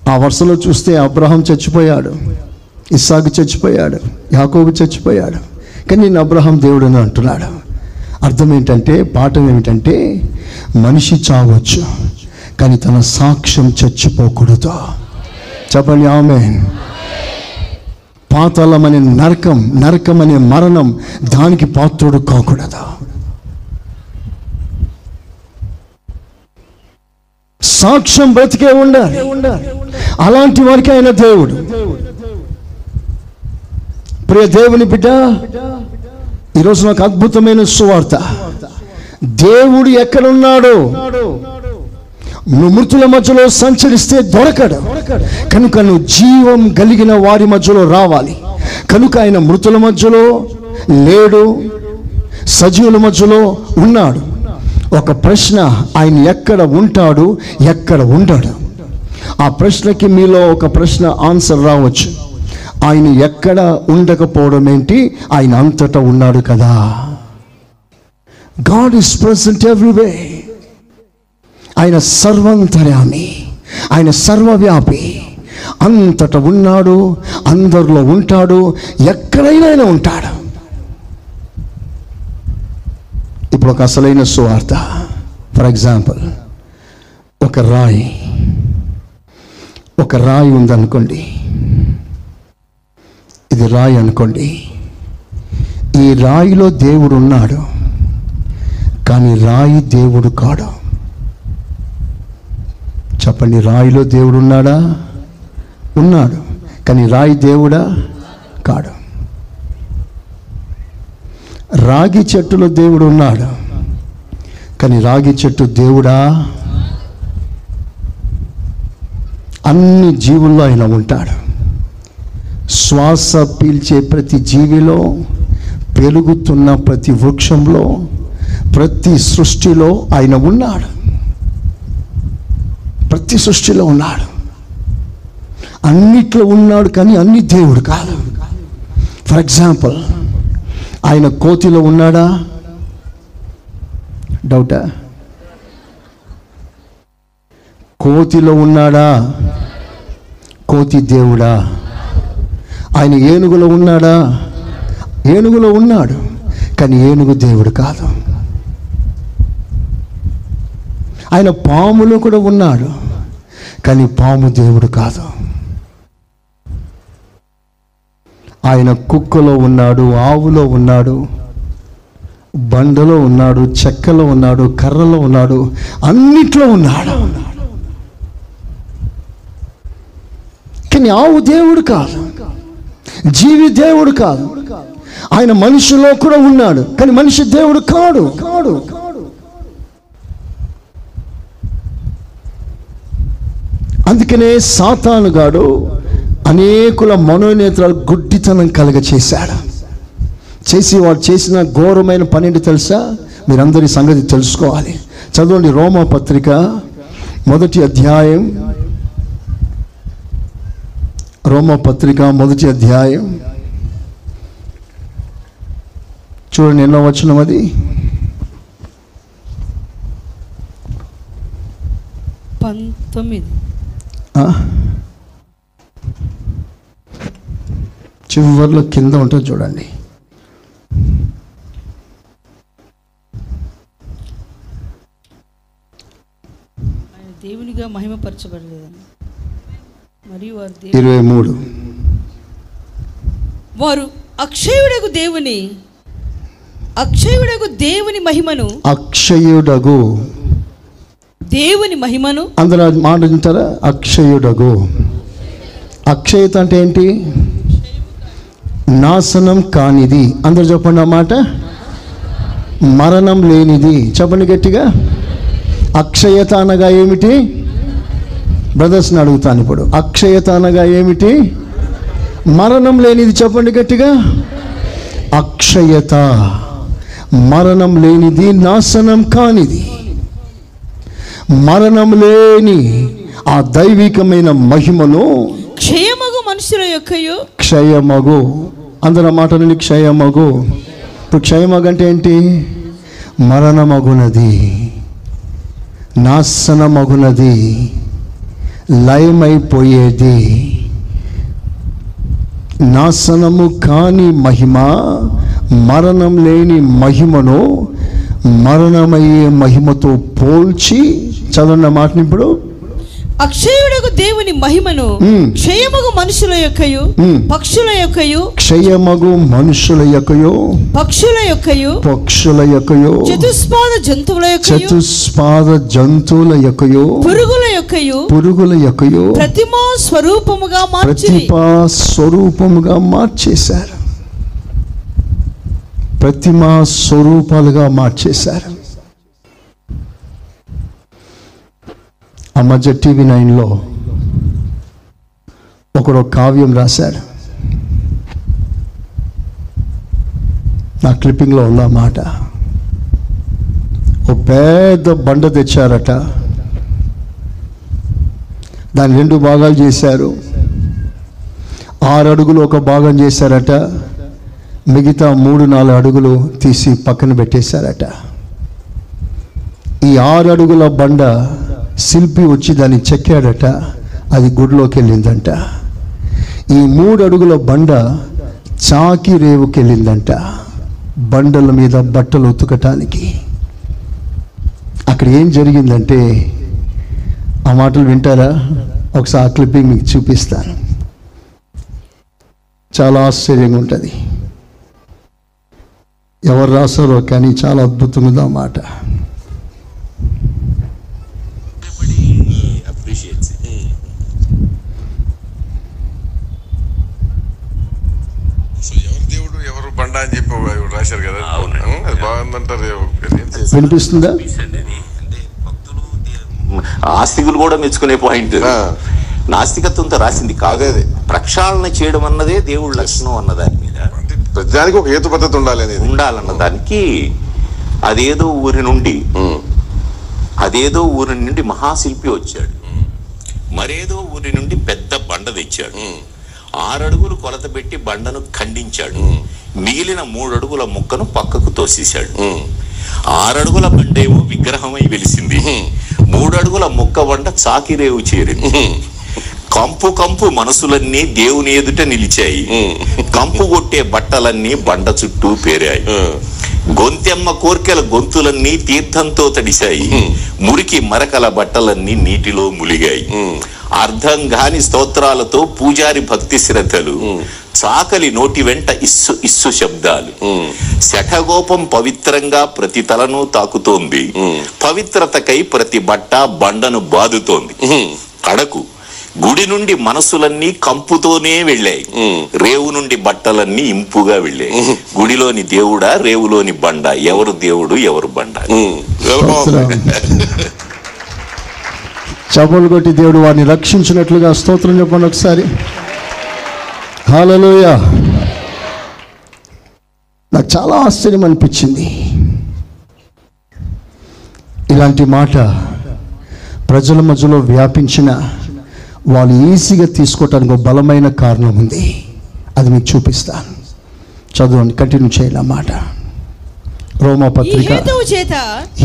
ఆ వరుసలో చూస్తే అబ్రహం చచ్చిపోయాడు ఇస్సాకు చచ్చిపోయాడు యాకోబు చచ్చిపోయాడు. కానీ నేను అబ్రహం దేవుడు అని అంటున్నాడు. అర్థం ఏంటంటే పాఠం ఏమిటంటే మనిషి చావచ్చు కానీ తన సాక్ష్యం చచ్చిపోకూడదు. చెప్పండి ఆమె పాతాళం అనే నరకం నరకం అనే మరణం దానికి పాత్రుడు కాకూడదు? సాక్ష్యం బ్రతికే ఉండాలి. అలాంటి వారికి ఆయన దేవుడు. ప్రియ దేవుని బిడ్డ ఈరోజు నాకు అద్భుతమైన సువార్త. దేవుడు ఎక్కడున్నాడో నువ్వు మృతుల మధ్యలో సంచరిస్తే దొరకడు. కనుక నువ్వు జీవం కలిగిన వారి మధ్యలో రావాలి. కనుక ఆయన మృతుల మధ్యలో లేడు సజీవుల మధ్యలో ఉన్నాడు. ఒక ప్రశ్న ఆయన ఎక్కడ ఉంటాడు ఎక్కడ ఉండడు. ఆ ప్రశ్నకి మీలో ఒక ప్రశ్న ఆన్సర్ రావచ్చు. ఆయన ఎక్కడ ఉండకపోవడం ఏంటి? ఆయన అంతటా ఉన్నాడు కదా. God is present every way. ఆయన సర్వంతర్యామి ఆయన సర్వవ్యాపి. అంతట ఉన్నాడు అందరిలో ఉంటాడు ఎక్కడైనా ఆయన ఉంటాడు. ఇప్పుడు ఒక అసలైన సువార్త. ఫర్ ఎగ్జాంపుల్ ఒక రాయి. ఒక రాయి ఉందనుకోండి. ఇది రాయి అనుకోండి. ఈ రాయిలో దేవుడు ఉన్నాడు కానీ రాయి దేవుడు కాడు. చెప్పండి రాయిలో దేవుడు ఉన్నాడా? ఉన్నాడు. కానీ రాయి దేవుడా కాడు. రాగి చెట్టులో దేవుడు ఉన్నాడు. కానీ రాగి చెట్టు దేవుడా? అన్ని జీవుల్లో ఆయన ఉంటాడు. శ్వాస పీల్చే ప్రతి జీవిలో పెరుగుతున్న ప్రతి వృక్షంలో ప్రతి సృష్టిలో ఆయన ఉన్నాడు. ప్రతి సృష్టిలో ఉన్నాడు. అన్నిట్లో ఉన్నాడు కానీ అన్ని దేవుడు కాదు. ఫర్ ఎగ్జాంపుల్ ఆయన కోతిలో ఉన్నాడా? డౌటా కోతిలో ఉన్నాడా? కోతి దేవుడా? ఆయన ఏనుగులో ఉన్నాడా? ఏనుగులో ఉన్నాడు కానీ ఏనుగు దేవుడు కాదు. ఆయన పాములో కూడా ఉన్నాడు కానీ పాము దేవుడు కాదు. ఆయన కుక్కలో ఉన్నాడు ఆవులో ఉన్నాడు బండలో ఉన్నాడు చెక్కలో ఉన్నాడు కర్రలో ఉన్నాడు అన్నిట్లో ఉన్నాడు. కానీ ఆవు దేవుడు కాదు జీవి దేవుడు కాదు. ఆయన మనిషిలో కూడా ఉన్నాడు కానీ మనిషి దేవుడు కాడు కాడు. అందుకనే సాతానుగాడు అనేకుల మనోనేత్రాలు గుడ్డితనం కలగ చేశాడు చేసి వాడు చేసిన ఘోరమైన పని ఏంటి తెలుసా? మీరందరి సంగతి తెలుసుకోవాలి. చదవండి రోమా పత్రిక మొదటి అధ్యాయం. రోమా పత్రిక మొదటి అధ్యాయం. చూడండి ఎన్నో వచనం అది. పంతొమ్మిది. చివర్లో కింద ఉంటుంది చూడండి. ఆయన దేవునిగా మహిమపరచబడలేదని. మరియు వారు ఇరవై మూడు. వారు అక్షయుడకు దేవుని అక్షయుడకు దేవుని మహిమను అక్షయుడగు దేవుని మహిమను అందులో మాట వింటారా? అక్షయుడగు. అక్షయత అంటే ఏంటి? నాశనం కానిది. అందరు చెప్పండి అన్నమాట మరణం లేనిది. చెప్పండి గట్టిగా. అక్షయత అనగా ఏమిటి? బ్రదర్స్ని అడుగుతాను ఇప్పుడు. అక్షయత అనగా ఏమిటి? మరణం లేనిది చెప్పండి గట్టిగా. అక్షయత. మరణం లేనిది నాశనం కానిది. మరణం లేని ఆ దైవికమైన మహిమను క్షయమగు మనుషుల యొక్కయు. క్షయమగు. అందరూ మాట నుండి క్షయమగు. ఇప్పుడు క్షయమగు అంటే ఏంటి? మరణమగునది. నాశనమగునది. లయమైపోయేది. నాశనము కాని మహిమ మరణం లేని మహిమను మరణమయ్యే మహిమతో పోల్చి చదవన్న మాటని ఇప్పుడు అక్షయుడకు దేవుని మహిమను. క్షయమగు మనుషుల యొక్కయు. పక్షుల యొక్కయు క్షయమగు మనుషుల యొక్కయో పక్షుల యొక్కయు పక్షుల యొక్కయో చతుస్పాద జంతువుల యొక్కయు చతుస్పాద జంతువుల యొక్కయో పురుగుల యొక్కయు పురుగుల యొక్కయో ప్రతిమా స్వరూపముగా ప్రతిభా స్వరూపముగా మార్చేశారు ప్రతిమా స్వరూపాలుగా మార్చేశారు ఆ మధ్య టీవీ నైన్లో ఒకడు కావ్యం రాశాడు. నా క్లిప్పింగ్లో ఉన్న మాట ఓ పెద్ద బండ తెచ్చారట. దాన్ని రెండు భాగాలు చేశారు. ఆరు అడుగులు ఒక భాగం చేశారట. మిగతా మూడు నాలుగు అడుగులు తీసి పక్కన పెట్టేశారట. ఈ ఆరు అడుగుల బండ శిల్పి వచ్చి దాన్ని చెక్కాడట అది గుడిలోకి వెళ్ళిందంట ఈ మూడు అడుగుల బండ చాకి రేవుకి వెళ్ళిందంట బండల మీద బట్టలు ఉతకటానికి. అక్కడ ఏం జరిగిందంటే ఆ మాటలు వింటారా? ఒకసారి ఆ క్లిప్పింగ్ మీకు చూపిస్తాను. చాలా ఆశ్చర్యంగా ఉంటుంది. ఎవరు రాస్తారో కానీ చాలా అద్భుతంగా మాట appreciates it. సో ఎవరు దేవుడు ఎవరు బండ అని చెప్పి రాశారు కదా. అది బాగుందంటారు? వినిపిస్తుందా అంటే భక్తులు దే- ఆస్తికులు కూడా మెచ్చుకునే పాయింట్. నాస్తికత్వంతో రాసింది కాదు. అదే. ప్రక్షాళన చేయడం అన్నదే దేవుడి లక్షణం అన్న దాని మీద. అంటే ప్రతిదానికి ఒక హేతు పద్ధతి ఉండాలి అనేది. ఉండాలన్న దానికి అదేదో ఊరి నుండి. అదేదో ఊరి నుండి మహాశిల్పి వచ్చాడు. మరేదో ఊరి నుండి పెద్ద బండ తెచ్చాడు. ఆరడుగులు కొలత పెట్టి బండను ఖండించాడు. మిగిలిన మూడడుగుల ముక్కను పక్కకు తోసేశాడు. ఆరడుగుల బండేమో విగ్రహమై వెలిసింది. మూడడుగుల ముక్క బండ చాకిరేవు చేరింది. కంపు కంపు మనసులన్నీ దేవుని ఎదుట నిలిచాయి. కంపు కొట్టే బట్టలన్నీ బండ చుట్టూ పేరాయి. గొంతెమ్మ కోర్కెల గొంతులన్నీ తీర్థంతో తడిశాయి. మురికి మరకల బట్టలన్నీ నీటిలో ములిగాయి. అర్థం గాని స్తోత్రాలతో పూజారి భక్తి శ్రద్ధలు. చాకలి నోటి వెంట ఇస్సు ఇస్సు శబ్దాలు. శఠగోపం పవిత్రంగా ప్రతి తలను తాకుతోంది. పవిత్రతకై ప్రతి బట్ట బండను బాదుతోంది. కడకు గుడి నుండి మనసులన్నీ కంపుతోనే వెళ్ళాయి. రేవు నుండి బట్టలన్నీ ఇంపుగా వెళ్ళాయి. గుడిలోని దేవుడా రేవులోని బండ ఎవరు దేవుడు ఎవరు బండ? చపలు కొట్టి దేవుడు వాడిని రక్షించినట్లుగా స్తోత్రం చెప్పండి ఒకసారి. హాలలోయ నాకు చాలా ఆశ్చర్యం అనిపించింది. ఇలాంటి మాట ప్రజల మధ్యలో వ్యాపించిన వాళ్ళు ఈజీగా తీసుకోవటానికి ఒక బలమైన కారణం ఉంది. అది మీకు చూపిస్తాను. చదవండి కంటిన్యూ చేయాలి మాట. రోమా ఈ పత్రిక హేతువు చేత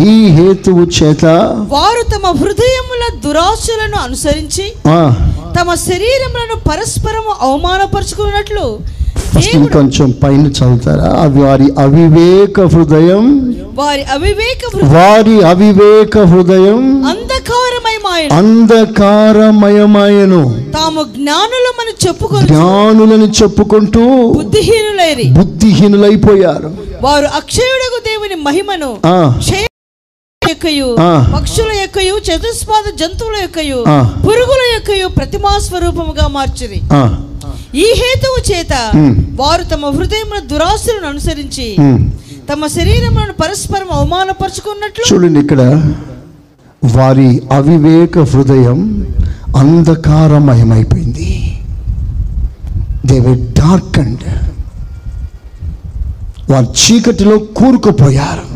ఈ హేతువు చేత వారు తమ హృదయముల దురాశలను అనుసరించి తమ శరీరములను పరస్పరము అవమానపరుచుకున్నట్లు ఫస్ట్ ఇంకొంచెం పైన చదువుతారా? అవి వారి అవివేక హృదయం వారి అవివేక వారి అవివేక హృదయం అంధకారమయమాయను. అంధకారమయమాయను. తాము జ్ఞానులమని చెప్పుకొని జ్ఞానులని చెప్పుకుంటూ బుద్ధిహీనులైరి. బుద్ధిహీనులైపోయారు. వారు అక్షయుడకు దేవుని మహిమను యొక్కయు. పక్షుల యొక్కయు చతుస్పాద జంతువుల యొక్కయు. పురుగుల యొక్కయు ప్రతిమా స్వరూపముగా మార్చిరి ఈ హేతువు చేత. వారు తమ హృదయముల దురాశలను అనుసరించి. తమ శరీరములను పరస్పరం అవమానపరుచుకున్నట్లు చూడండి ఇక్కడ వారి అవివేక హృదయం అంధకారమయమైపోయింది దే డార్క్ అండ్ వారు చీకటిలో కూరుకుపోయారు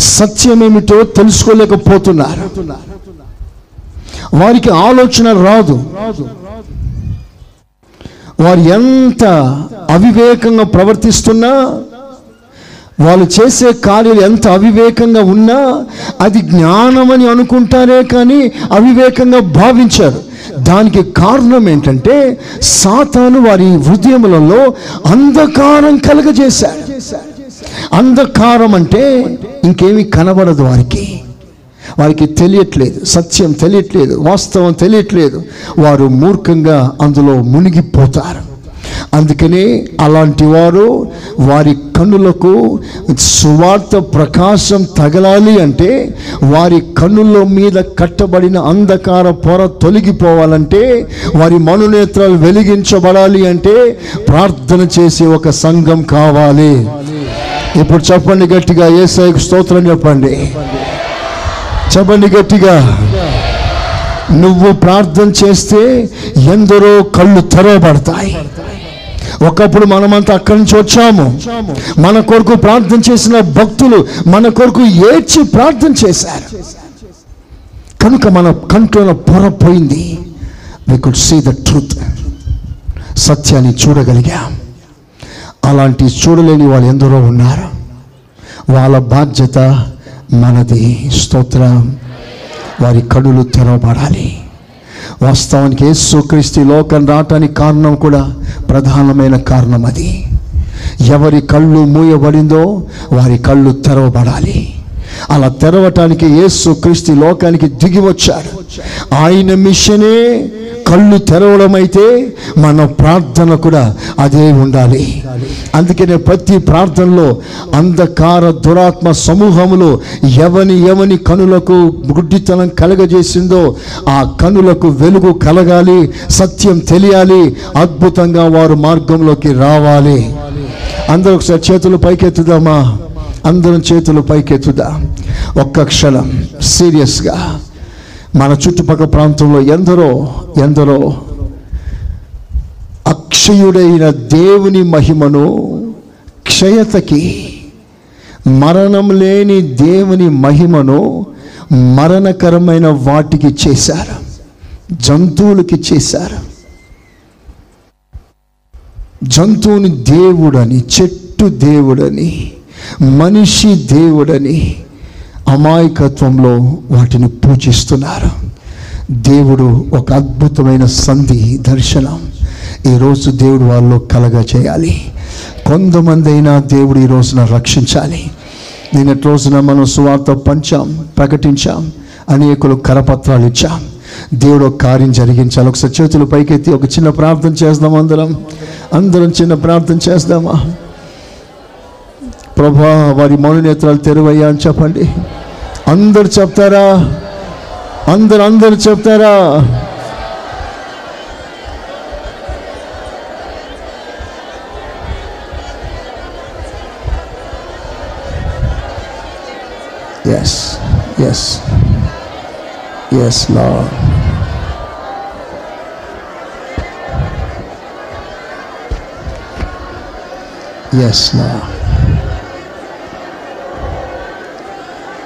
సత్యమేమిటో తెలుసుకోలేకపోతున్నారు. వారికి ఆలోచన రాదు. వారు ఎంత అవివేకంగా ప్రవర్తిస్తున్నా వాళ్ళు చేసే కార్యాలు ఎంత అవివేకంగా ఉన్నా అది జ్ఞానమని అనుకుంటారే కానీ అవివేకంగా భావించారు. దానికి కారణం ఏంటంటే సాతాను వారి హృదయములలో అంధకారం కలగజేశాడు. అంధకారం అంటే ఇంకేమీ కనబడదు వారికి. వారికి తెలియట్లేదు సత్యం తెలియట్లేదు వాస్తవం తెలియట్లేదు. వారు మూర్ఖంగా అందులో మునిగిపోతారు. అందుకనే అలాంటి వారు వారి కన్నులకు సువార్త ప్రకాశం తగలాలి అంటే వారి కన్నుల మీద కట్టబడిన అంధకార పొర తొలగిపోవాలంటే వారి మనునేత్రాలు వెలిగించబడాలి అంటే ప్రార్థన చేసే ఒక సంఘం కావాలి. ఇప్పుడు చెప్పండి గట్టిగా ఏసైకు స్తోత్రం చెప్పండి. చెప్పండి గట్టిగా. నువ్వు ప్రార్థన చేస్తే ఎందరో కళ్ళు తెరవబడతాయి. ఒకప్పుడు మనమంతా అక్కడి నుంచి వచ్చాము. మన కొరకు ప్రార్థన చేసిన భక్తులు మన కొరకు ఏడ్చి ప్రార్థన చేశారు. కనుక మన కంట్రోల పొర పోయింది we could see the truth సత్యాన్ని చూడగలిగాం. అలాంటి చూడలేని వాళ్ళు ఎందరో ఉన్నారు. వాళ్ళ బాధ్యత మనది. స్తోత్రం. వారి కడులు తెరవబడాలి. వాస్తవానికి యేసుక్రీస్తు లోకం రావటానికి కారణం కూడా ప్రధానమైన కారణం అది. ఎవరి కళ్ళు మూయబడిందో వారి కళ్ళు తెరవబడాలి. అలా తెరవటానికి యేసు క్రీస్తు లోకానికి దిగి వచ్చాడు. ఆయన మిషనే కళ్ళు తెరవడం అయితే మన ప్రార్థన కూడా అదే ఉండాలి. అందుకనే ప్రతి ప్రార్థనలో అంధకార దురాత్మ సమూహములో ఎవని ఎవని కనులకు గుడ్డితనం కలగజేసిందో ఆ కనులకు వెలుగు కలగాలి సత్యం తెలియాలి అద్భుతంగా వారు మార్గంలోకి రావాలి. అందరూ ఒకసారి చేతులు పైకెత్తుదామా? అందరం చేతులు పైకెత్తుదా? ఒక్క క్షణం సీరియస్గా. మన చుట్టుపక్కల ప్రాంతంలో ఎందరో ఎందరో అక్షయుడైన దేవుని మహిమను క్షయతకి మరణం లేని దేవుని మహిమను మరణకరమైన వాటికి చేశారు జంతువులకి చేశారు. జంతువుని దేవుడని చెట్టు దేవుడని మనిషి దేవుడని అమాయకత్వంలో వాటిని పూజిస్తున్నారు. దేవుడు ఒక అద్భుతమైన సంధి దర్శనం. ఈరోజు దేవుడు వాళ్ళు కలగ చేయాలి. కొంతమంది అయినా దేవుడు ఈ రోజున రక్షించాలి. నిన్నటి రోజున మనం సువార్త పంచాం ప్రకటించాం అనేకులు కరపత్రాలు ఇచ్చాం. దేవుడు ఒక కార్యం జరిగించాలి. ఒకసారి చేతులు పైకెత్తి ఒక చిన్న ప్రార్థన చేద్దాం అందరం. అందరం చిన్న ప్రార్థన చేద్దామా? ప్రభా వారి మౌననేత్రాలు తెరువయ్యా అని చెప్పండి. అందరు చెప్తారా? అందరు అందరు చెప్తారా? Yes yes yes Lord yes Lord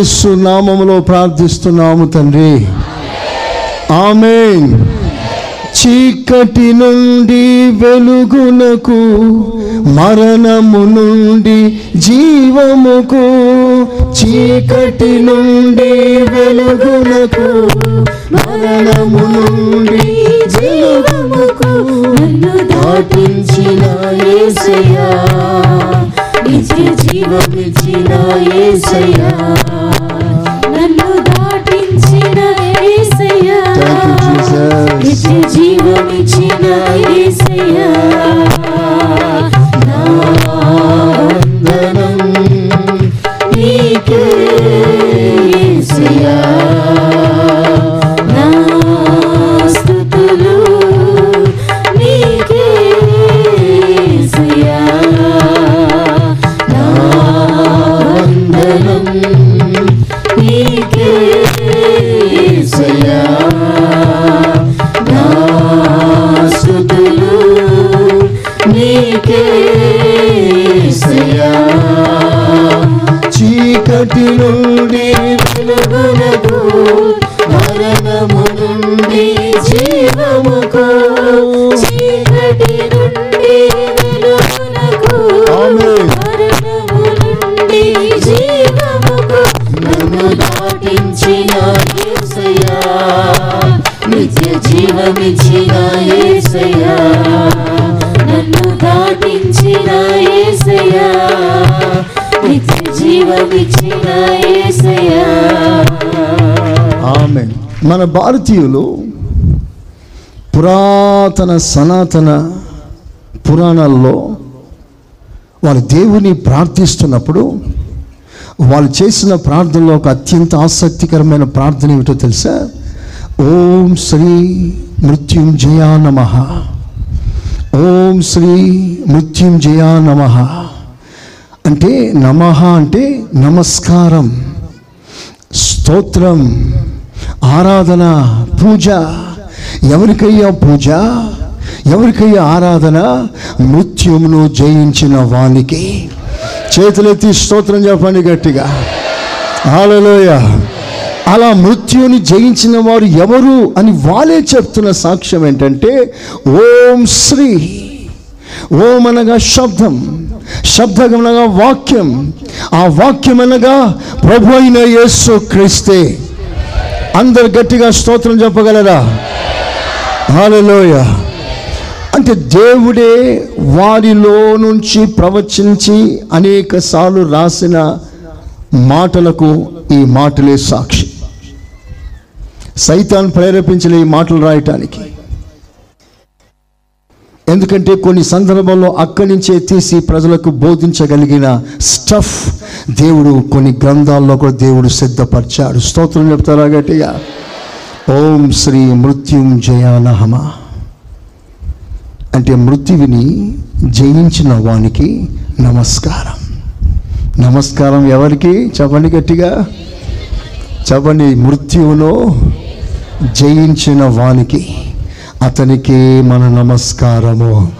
యేసు నామములో ప్రార్థిస్తున్నాము తండ్రి. ఆమె చీకటి నుండి వెలుగునకు మరణము నుండి జీవముకు చీకటి నుండి వెలుగునకు మరణము నుండి జీవముకు నన్ను దాటించిన యేసయ్యా నిత్య ఏసయ్యా మన భారతీయులు పురాతన సనాతన పురాణాల్లో వారు దేవుని ప్రార్థిస్తున్నప్పుడు వాళ్ళు చేసిన ప్రార్థనలో ఒక అత్యంత ఆసక్తికరమైన ప్రార్థన ఏమిటో తెలుసా? ఓం శ్రీ మృత్యుంజయ నమ. ఓం శ్రీ మృత్యుంజయ నమ. అంటే నమః అంటే నమస్కారం స్తోత్రం ఆరాధన పూజ. ఎవరికయ్యా పూజ? ఎవరికయ్యా ఆరాధన? మృత్యుమును జయించిన వానికి. చేతులెత్తి స్తోత్రం చెప్పండి గట్టిగా. హాలలోయ అలా మృత్యుని జయించిన వారు ఎవరు అని వాళ్ళే చెప్తున్న సాక్ష్యం ఏంటంటే ఓం శ్రీ. ఓం అనగా శబ్దం. శబ్దమనగా వాక్యం. ఆ వాక్యం అనగా ప్రభు అయిన యేసు క్రీస్తే అందరు గట్టిగా స్తోత్రం చెప్పగలరా? హాలలోయ అంటే దేవుడే వారిలో నుంచి ప్రవచించి అనేక సార్లు రాసిన మాటలకు ఈ మాటలే సాక్షి. సైతాన్ ప్రేరేపించిన ఈ మాటలు రాయటానికి. ఎందుకంటే కొన్ని సందర్భాల్లో అక్కడి నుంచే తీసి ప్రజలకు బోధించగలిగిన స్టఫ్ దేవుడు కొన్ని గ్రంథాల్లో కూడా దేవుడు సిద్ధపరిచాడు. స్తోత్రం చెప్తారా గట్టిగా? ఓం శ్రీ మృత్యుంజయానహమ అంటే మృత్యువిని జయించిన వానికి నమస్కారం. నమస్కారం ఎవరికి? చెప్పండి గట్టిగా. చెప్పండి మృత్యువును జయించిన వానికి. అతనికి మన నమస్కారము.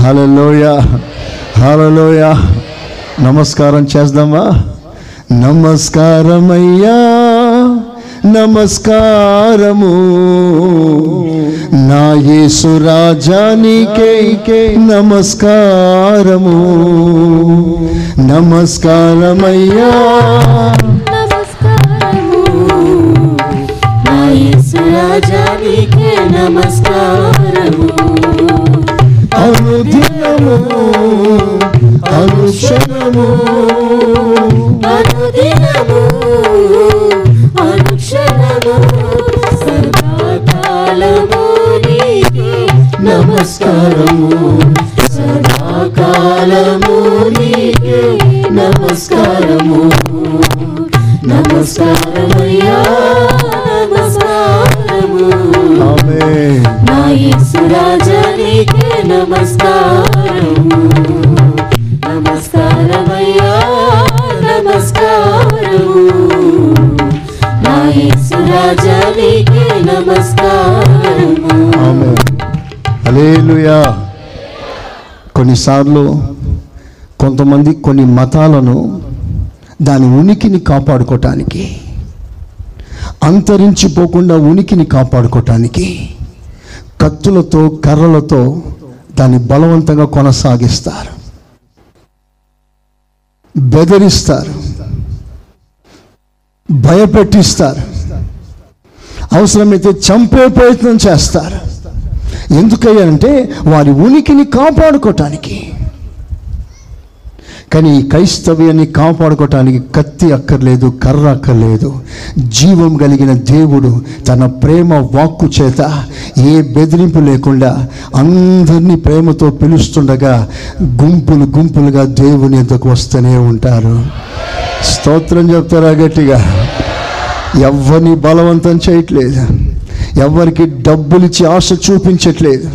హలలోయ హలలోయ నమస్కారం చేద్దామా? నమస్కారమయ్యా నమస్కారము. నా యేసు రాజానికే నమస్కారము. నమస్కారమయ్యా. రాజానికే నమస్కారము. అనుదినము అనుక్షణము. అనుదినము అనుక్షణము. సదాకాలము నమస్కారము. సదాకాలము నమస్కారము. నమస్కారమయ్యా. నా నమస్కారమయ్యా కొన్నిసార్లు కొంతమంది కొన్ని మతాలను దాని ఉనికిని కాపాడుకోవటానికి అంతరించిపోకుండా ఉనికిని కాపాడుకోవటానికి కత్తులతో కర్రలతో దాన్ని బలవంతంగా కొనసాగిస్తారు. బెదిరిస్తారు. భయపెట్టిస్తారు. అవసరమైతే చంపే ప్రయత్నం చేస్తారు. ఎందుకయ్యారంటే వారి ఉనికిని కాపాడుకోవటానికి కానీ ఈ క్రైస్తవ్యాన్ని కాపాడుకోవటానికి కత్తి అక్కర్లేదు కర్ర అక్కర్లేదు. జీవం కలిగిన దేవుడు తన ప్రేమ వాక్కు చేత ఏ బెదిరింపు లేకుండా అందరినీ ప్రేమతో పిలుస్తుండగా గుంపులు గుంపులుగా దేవుని ఎద్దకు వస్తూనే ఉంటారు. స్తోత్రం చెప్తారా గట్టిగా? ఎవరిని బలవంతం చేయట్లేదు. ఎవరికి డబ్బులు ఇచ్చి ఆశ చూపించట్లేదు.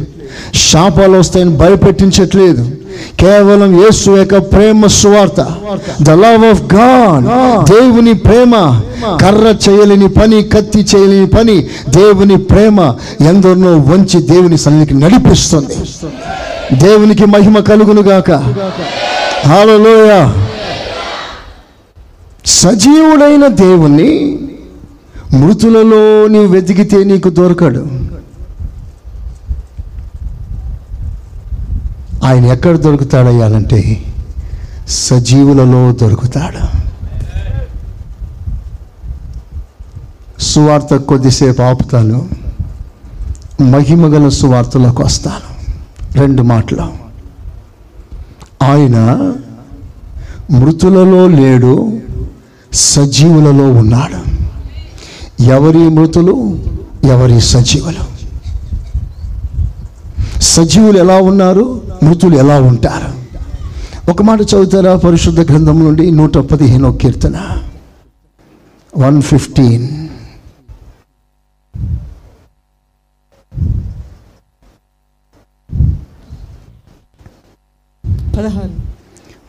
శాపాలు వస్తాయని భయపెట్టించట్లేదు. కేవలం యేసు యొక్క ప్రేమ సువార్త. ద లవ్ ఆఫ్ గాడ్ దేవుని ప్రేమ. కర్ర చేయలేని పని కత్తి చేయలేని పని దేవుని ప్రేమ ఎందరినో వంచి దేవుని సన్నిధికి నడిపిస్తుంది. దేవునికి మహిమ కలుగును గాక. హల్లెలూయా సజీవుడైన దేవుణ్ణి మృతులలో నీవు వెతికితే నీకు దొరకడు. ఆయన ఎక్కడ దొరుకుతాడయ్యాలంటే సజీవులలో దొరుకుతాడు. సువార్త కొద్దిసేపు ఆపుతాను. మహిమగల సువార్తలోకి వస్తాను. రెండు మాటలు. ఆయన మృతులలో లేడు సజీవులలో ఉన్నాడు. ఎవరి మృతులు? ఎవరి సజీవులు? సజీవులు ఎలా ఉన్నారు? మృతులు ఎలా ఉంటారు? ఒక మాట చదువుతారా? పరిశుద్ధ గ్రంథం నుండి నూట పదిహేనో కీర్తన. One fifteen. పదహారు.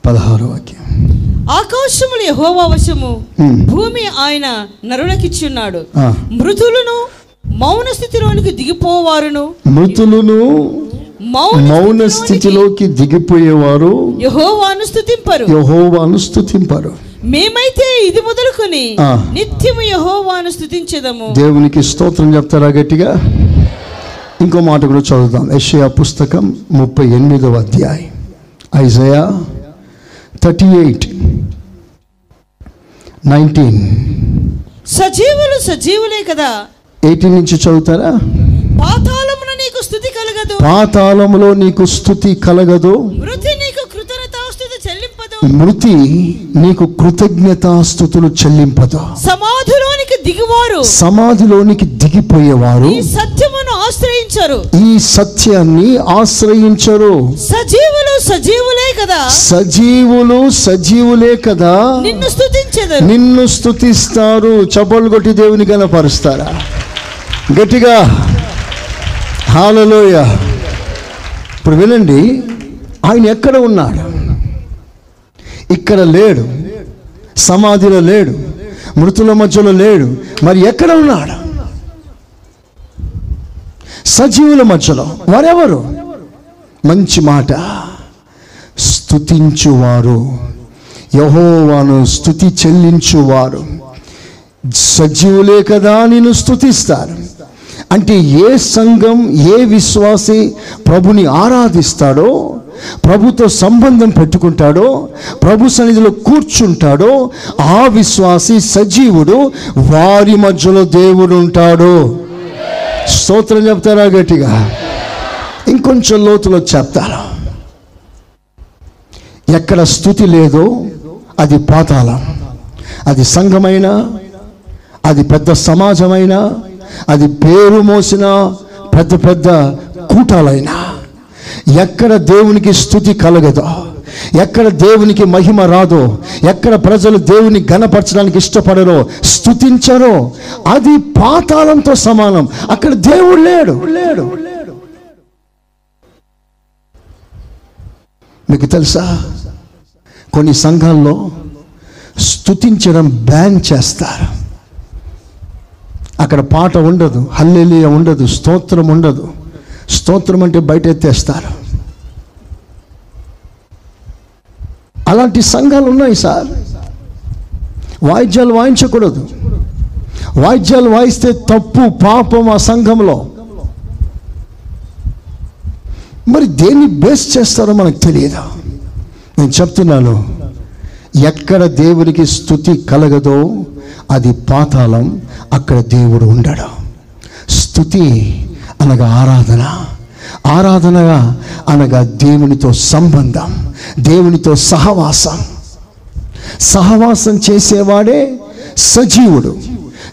పదహారో వాక్యం. ఆకాశములు యెహోవా వశము. భూమి ఆయన నరులకిచ్చున్నాడు. మృతులను మౌన స్థితిలోనికి దిగిపోవారును. మృతులను మౌన స్థితిలోకి దిగిపోయేవారు. యెహోవాను స్థుతింపరు యహోవాను స్తుతింపరు. మేమైతే ఇది మొదలుకొని. నిత్యము యెహోవాను స్థుతించెదము దేవునికి స్తోత్రం చెప్తారా గట్టిగా? ఇంకో మాట కూడా చదువుదాం. యెషయా పుస్తకం ముప్పై ఎనిమిదవ అధ్యాయం. Isaiah thirty eight nineteen. సజీవులు సజీవులే కదా. ఎయిటీన్ నుంచి చదువుతారా? పాతాళమున నీకు స్థుతి కలగదు. పాతాళములో నీకు స్థుతి కలగదు. మృతి నీకు కృతజ్ఞతాస్తుతి చెల్లింపదు. మృతి నీకు కృతజ్ఞతాస్థుతులు చెల్లింపదు. సమాధిలోనికి దిగువారు. సమాధిలోనికి దిగిపోయేవారు. ఈ సత్యమును ఆశ్రయించరు. ఈ సత్యాన్ని ఆశ్రయించరు. సజీవులు సజీవులే కదా. సజీవులు సజీవులే కదా. నిన్ను స్థుతించెదరు. నిన్ను స్తుతిస్తారు చపలు కొట్టి దేవుని కనపరుస్తారా గట్టిగా హాలలోయ. ఇప్పుడు వినండి ఆయన ఎక్కడ ఉన్నాడు? ఇక్కడ లేడు. సమాధిలో లేడు. మృతుల మధ్యలో లేడు. మరి ఎక్కడ ఉన్నాడు? సజీవుల మధ్యలో. వారెవరు? మంచి మాట. స్తుతించువారు. యహోవాను స్థుతి చెల్లించువారు. సజీవులే కదా నేను స్థుతిస్తారు అంటే ఏ సంఘం ఏ విశ్వాసి ప్రభుని ఆరాధిస్తాడో ప్రభుతో సంబంధం పెట్టుకుంటాడో ప్రభు సన్నిధిలో కూర్చుంటాడో ఆ విశ్వాసి సజీవుడు వారి మధ్యలో దేవుడు ఉంటాడు. స్తోత్రం చెప్తారా గట్టిగా? ఇంకొంచెం లోతులో చెప్తాను ఎక్కడ స్థుతి లేదో అది పాతాళం. అది సంఘమైనా అది పెద్ద సమాజమైనా అది పేరు మోసిన పెద్ద పెద్ద కూటాలైనా. ఎక్కడ దేవునికి స్థుతి కలగదో ఎక్కడ దేవునికి మహిమ రాదో ఎక్కడ ప్రజలు దేవుని గణపరచడానికి ఇష్టపడరో స్థుతించరో అది పాతాళంతో సమానం. అక్కడ దేవుడు లేడు లేడు. మీకు తెలుసా? కొన్ని సంఘాల్లో స్థుతించడం బ్యాన్ చేస్తారు. అక్కడ పాట ఉండదు హల్లెలియ ఉండదు స్తోత్రం ఉండదు. స్తోత్రం అంటే బయట ఎత్తేస్తారు. అలాంటి సంఘాలు ఉన్నాయి సార్. వాయిద్యాలు వాయించకూడదు. వాయిద్యాలు వాయిస్తే తప్పు పాపం ఆ సంఘంలో. మరి దేన్ని బేస్ చేస్తారో మనకు తెలియదు? నేను చెప్తున్నాను ఎక్కడ దేవునికి స్థుతి కలగదో అది పాతాళం అక్కడ దేవుడు ఉండడు. స్థుతి అనగా ఆరాధన. ఆరాధనగా అనగా దేవునితో సంబంధం దేవునితో సహవాసం. సహవాసం చేసేవాడే సజీవుడు.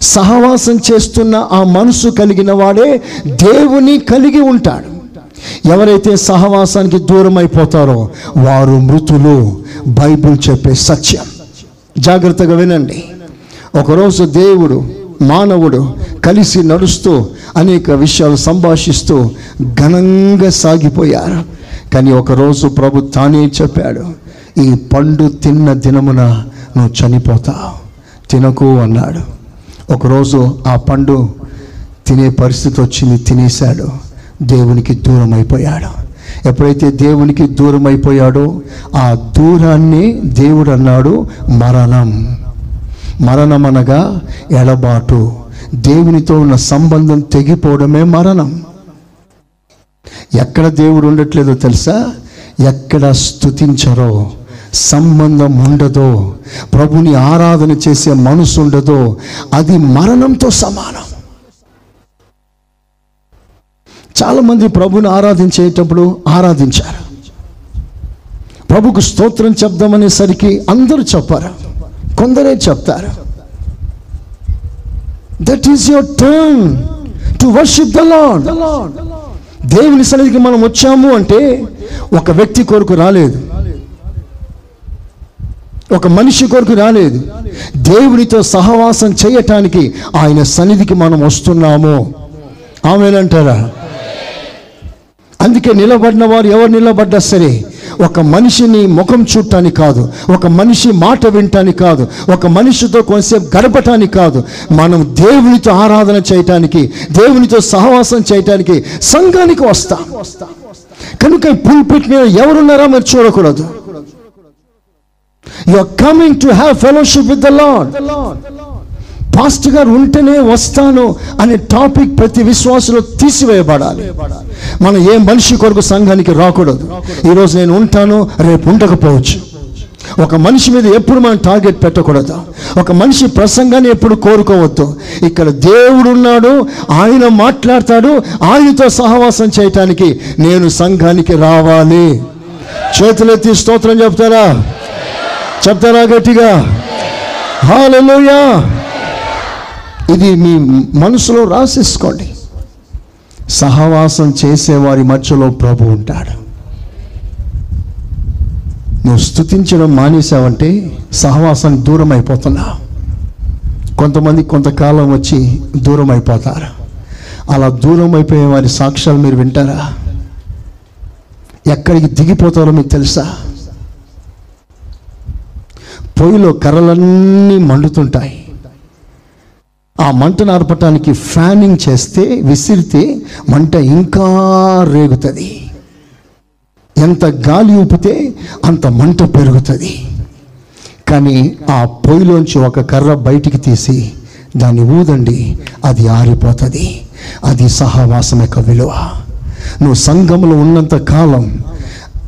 సహవాసం చేస్తున్న ఆ మనసు కలిగిన వాడే దేవుని కలిగి ఉంటాడు. ఎవరైతే సహవాసానికి దూరం అయిపోతారో వారు మృతులు బైబిల్ చెప్పే సత్యం. జాగ్రత్తగా వినండి. ఒకరోజు దేవుడు మానవుడు కలిసి నడుస్తూ అనేక విషయాలు సంభాషిస్తూ ఘనంగా సాగిపోయారు. కానీ ఒకరోజు ప్రభు తానే చెప్పాడు ఈ పండు తిన్న దినమున నువ్వు చనిపోతావు. తినకు అన్నాడు. ఒకరోజు ఆ పండు తినే పరిస్థితి వచ్చింది తినేశాడు. దేవునికి దూరం అయిపోయాడు ఎప్పుడైతే దేవునికి దూరం అయిపోయాడో ఆ దూరాన్ని దేవుడు అన్నాడు మరణం. మరణం అనగా ఎడబాటు దేవునితో ఉన్న సంబంధం తెగిపోవడమే మరణం. ఎక్కడ దేవుడు ఉండట్లేదో తెలుసా? ఎక్కడ స్థుతించరో సంబంధం ఉండదో ప్రభుని ఆరాధన చేసే మనసు ఉండదో అది మరణంతో సమానం. చాలామంది ప్రభుని ఆరాధించేటప్పుడు ఆరాధించారు. ప్రభుకు స్తోత్రం చెప్దామనేసరికి అందరూ చెప్పారు. కొందరే చెప్తారు. That is your turn to worship the Lord దేవుని సన్నిధికి మనం వచ్చాము అంటే ఒక వ్యక్తి కొరకు రాలేదు. ఒక మనిషి కొరకు రాలేదు. దేవునితో సహవాసం చేయటానికి ఆయన సన్నిధికి మనం వస్తున్నాము. ఆమెనంటారా? అందుకే నిలబడిన వారు ఎవరు నిలబడ్డా సరే ఒక మనిషిని ముఖం చూడటానికి కాదు ఒక మనిషి మాట వినటానికి కాదు ఒక మనిషితో కొంతసేపు గడపటానికి కాదు. మనం దేవునితో ఆరాధన చేయటానికి దేవునితో సహవాసం చేయటానికి సంఘానికి వస్తాం. కనుక పుల్పిట్ మీద ఎవరున్నారా మీరు చూడకూడదు. You are coming to have fellowship with the Lord pastor గారు ఉంటేనే వస్తాను అనే టాపిక్ ప్రతి విశ్వాసంలో తీసివేయబడాలి. మనం ఏ మనిషి కొరకు సంఘానికి రాకూడదు. ఈరోజు నేను ఉంటాను రేపు ఉండకపోవచ్చు. ఒక మనిషి మీద ఎప్పుడు మనం టార్గెట్ పెట్టకూడదు? ఒక మనిషి ప్రసంగాన్ని ఎప్పుడు కోరుకోవద్దు? ఇక్కడ దేవుడు ఉన్నాడు ఆయన మాట్లాడతాడు ఆయనతో సహవాసం చేయటానికి నేను సంఘానికి రావాలి. చేతులెత్తి స్తోత్రం చెప్తారా? చెప్తారా గట్టిగా? హాలూయా ఇది మీ మనసులో రాసేసుకోండి. సహవాసం చేసేవారి మధ్యలో ప్రభు ఉంటాడు. నువ్వు స్థుతించడం మానేసావంటే సహవాసానికి దూరం అయిపోతున్నావు కొంతమంది కొంతకాలం వచ్చి దూరం అయిపోతారు అలా దూరం అయిపోయే వారి సాక్ష్యాలు మీరు వింటారా? ఎక్కడికి దిగిపోతారో మీకు తెలుసా? పొయ్యిలో కర్రలన్నీ మండుతుంటాయి. ఆ మంటను ఆర్పటానికి ఫ్యానింగ్ చేస్తే విసిరితే మంట ఇంకా రేగుతుంది. ఎంత గాలి ఊపితే అంత మంట పెరుగుతుంది. కానీ ఆ పొయ్యిలోంచి ఒక కర్ర బయటికి తీసి దాన్ని ఊదండి అది ఆరిపోతుంది. అది సహవాసం యొక్క విలువ. నువ్వు సంఘంలో ఉన్నంత కాలం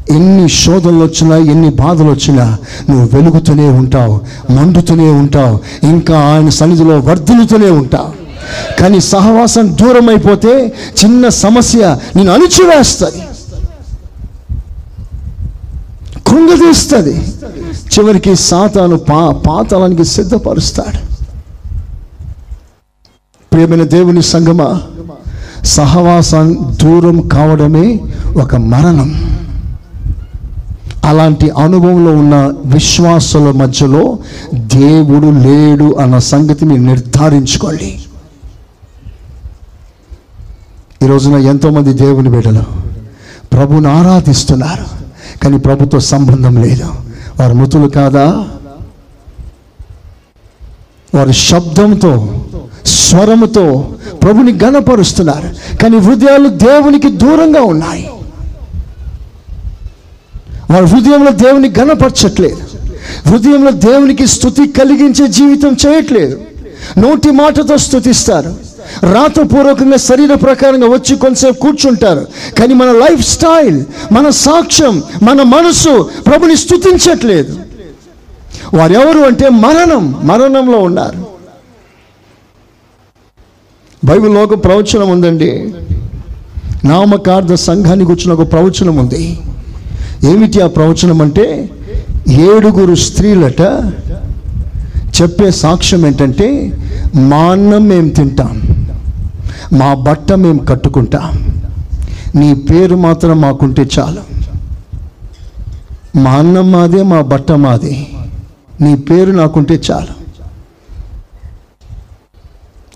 ఎన్ని శోధనలు వచ్చినా ఎన్ని బాధలు వచ్చినా నువ్వు వెలుగుతూనే ఉంటావు మండుతూనే ఉంటావు ఇంకా ఆయన సన్నిధిలో వర్ధిల్లుతూనే ఉంటావు. కానీ సహవాసం దూరం అయిపోతే చిన్న సమస్య నేను అణిచివేస్తుంది. కృంగదీస్తుంది. చివరికి సాతాను పా పాతాలానికి సిద్ధపరుస్తాడు. ప్రియమైన దేవుని సంగమా సహవాసం దూరం కావడమే ఒక మరణం. అలాంటి అనుభవంలో ఉన్న విశ్వాసుల మధ్యలో దేవుడు లేడు అన్న సంగతి మీరు నిర్ధారించుకోండి. ఈ రోజున ఎంతోమంది దేవుని బిడ్డలు ప్రభుని ఆరాధిస్తున్నారు కానీ ప్రభుతో సంబంధం లేదు. వారు మృతులు కాదా? వారి శబ్దంతో స్వరముతో ప్రభుని గణపరుస్తున్నారు కానీ హృదయాలు దేవునికి దూరంగా ఉన్నాయి. వారి హృదయంలో దేవుని గణపరచట్లేదు. హృదయంలో దేవునికి స్థుతి కలిగించే జీవితం చేయట్లేదు. నోటి మాటతో స్థుతిస్తారు. రాతపూర్వకంగా శరీర ప్రకారంగా వచ్చి కొంతసేపు కూర్చుంటారు. కానీ మన లైఫ్ స్టైల్ మన సాక్ష్యం మన మనసు ప్రభుని స్థుతించట్లేదు. వారెవరు అంటే మరణం మరణంలో ఉన్నారు. బైబిల్లో ఒక ప్రవచనం ఉందండి. నామకార్థ సంఘానికి వచ్చిన ఒక ప్రవచనం ఉంది. ఏమిటి ఆ ప్రవచనం అంటే? ఏడుగురు స్త్రీలట చెప్పే సాక్ష్యం ఏంటంటే మా అన్నం మేము తింటాం మా బట్ట మేము కట్టుకుంటాం. నీ పేరు మాత్రం మాకుంటే చాలు. మా అన్నం మాదే మా బట్ట మాదే నీ పేరు నాకుంటే చాలు.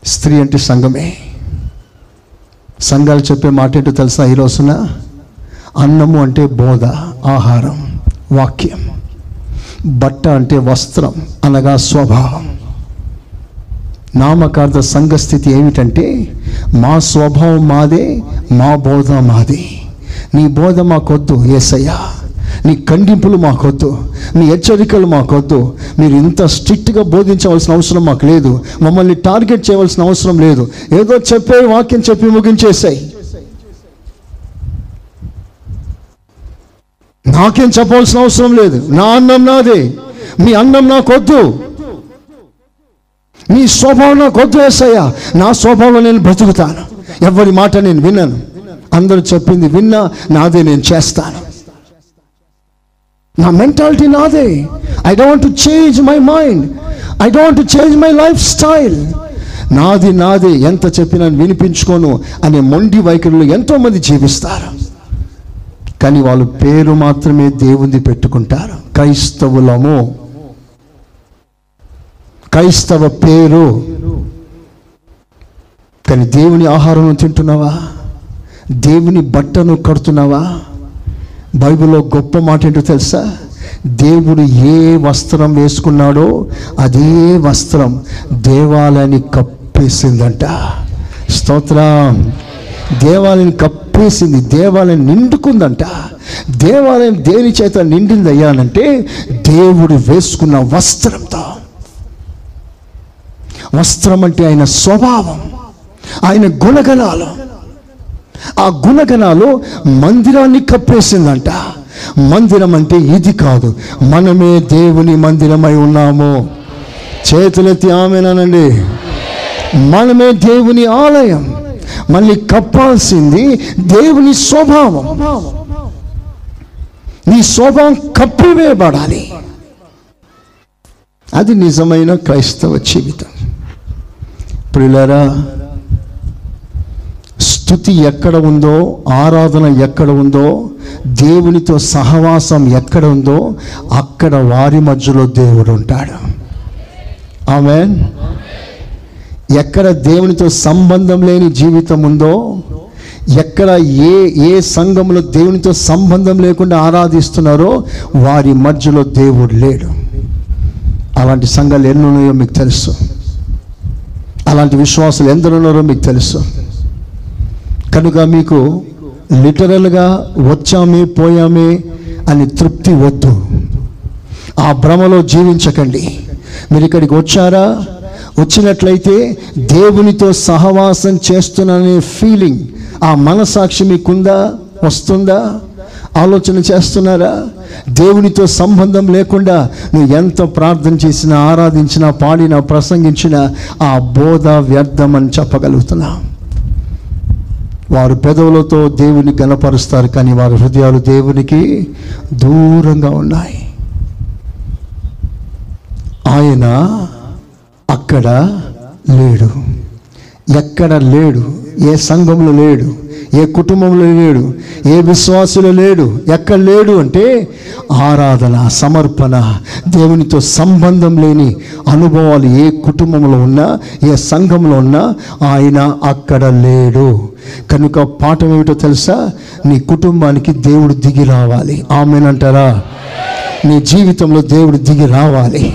స్త్రీ అంటే సంఘమే. సంఘాలు చెప్పే మాట ఏంటో తెలుసా ఈ రోజున? అన్నము అంటే బోధ ఆహారం వాక్యం. బట్ట అంటే వస్త్రం అనగా స్వభావం. నామకార్థ సంఘస్థితి ఏమిటంటే మా స్వభావం మాదే మా బోధ మాది. నీ బోధ మాకొద్దు ఏసయ్యా. నీ ఖండింపులు మాకొద్దు నీ హెచ్చరికలు మాకొద్దు. మీరు ఇంత స్ట్రిక్ట్గా బోధించవలసిన అవసరం మాకు లేదు. మమ్మల్ని టార్గెట్ చేయవలసిన అవసరం లేదు. ఏదో చెప్పే వాక్యం చెప్పి ముగించేసాయి. నాకేం చెప్పవలసిన అవసరం లేదు. నా అన్నం నాదే. మీ అన్నం నాకొద్దు. నీ స్వభావం నాకు వద్దు వేసయ్యా నా స్వభావం నేను బ్రతుకుతాను. ఎవరి మాట నేను విన్నాను అందరూ చెప్పింది విన్నా నాదే నేను చేస్తాను. నా మెంటాలిటీ నాదే. I don't change my mind I don't change my lifestyle నాది నాదే. ఎంత చెప్పినా వినిపించుకోను అనే మొండి వైఖరులు ఎంతోమంది జీవిస్తారు. కానీ వాళ్ళు పేరు మాత్రమే దేవుని పెట్టుకుంటారు. క్రైస్తవులము. క్రైస్తవ పేరు. కానీ దేవుని ఆహారం తింటున్నావా? దేవుని బట్టను కడుతున్నావా? బైబిల్లో గొప్ప మాట ఏంటో తెలుసా? దేవుడు ఏ వస్త్రం వేసుకున్నాడో అదే వస్త్రం దేవాలయాన్ని కప్పేసిందంట. స్తోత్రం. దేవాలయం కప్పేసింది దేవాలయం నిండుకుందంట. దేవాలయం దేని చేత నిండింది అయ్యానంటే దేవుడు వేసుకున్న వస్త్రంతో. వస్త్రం అంటే ఆయన స్వభావం ఆయన గుణగణాలు. ఆ గుణగణాలు మందిరాన్ని కప్పేసిందంట. మందిరం అంటే ఇది కాదు మనమే దేవుని మందిరమై ఉన్నాము. చేతులెత్తి ఆమెనానండి మనమే దేవుని ఆలయం. మళ్ళీ కప్పాల్సింది దేవుని స్వభావం. నీ స్వభావం కప్పివేయబడాలి. అది నిజమైన క్రైస్తవ జీవితం. ప్రిలరా స్థుతి ఎక్కడ ఉందో ఆరాధన ఎక్కడ ఉందో దేవునితో సహవాసం ఎక్కడ ఉందో అక్కడ వారి మధ్యలో దేవుడు ఉంటాడు. ఆమె ఎక్కడ దేవునితో సంబంధం లేని జీవితం ఉందో ఎక్కడ ఏ ఏ సంఘంలో దేవునితో సంబంధం లేకుండా ఆరాధిస్తున్నారో వారి మధ్యలో దేవుడు లేడు. అలాంటి సంఘాలు ఎన్ని ఉన్నాయో మీకు తెలుసు. అలాంటి విశ్వాసులు ఎందరు ఉన్నారో మీకు తెలుసు. కనుక మీకు లిటరల్గా వచ్చామే పోయామే అని తృప్తి వద్దు. ఆ భ్రమలో జీవించకండి. మీరు ఇక్కడికి వచ్చారా? వచ్చినట్లయితే దేవునితో సహవాసం చేస్తున్నాననే ఫీలింగ్ ఆ మనసాక్షి మీకుందా? వస్తుందా? ఆలోచన చేస్తున్నారా? దేవునితో సంబంధం లేకుండా నువ్వు ఎంత ప్రార్థన చేసినా ఆరాధించినా పాడినా ప్రసంగించినా ఆ బోధ వ్యర్థం అని చెప్పగలుగుతున్నా. వారు పెదవులతో దేవుని గనపరుస్తారు కానీ వారి హృదయాలు దేవునికి దూరంగా ఉన్నాయి. ఆయన అక్కడ లేడు. ఎక్కడ లేడు? ఏ సంఘంలో లేడు? ఏ కుటుంబంలో లేడు? ఏ విశ్వాసులు లేడు? ఎక్కడ లేడు అంటే ఆరాధన సమర్పణ దేవునితో సంబంధం లేని అనుభవాలు ఏ కుటుంబంలో ఉన్నా ఏ సంఘంలో ఉన్నా ఆయన అక్కడ లేడు. కనుక పాఠం ఏమిటో తెలుసా? నీ కుటుంబానికి దేవుడు దిగి రావాలి. ఆమెనంటారా? నీ జీవితంలో దేవుడు దిగి రావాలి.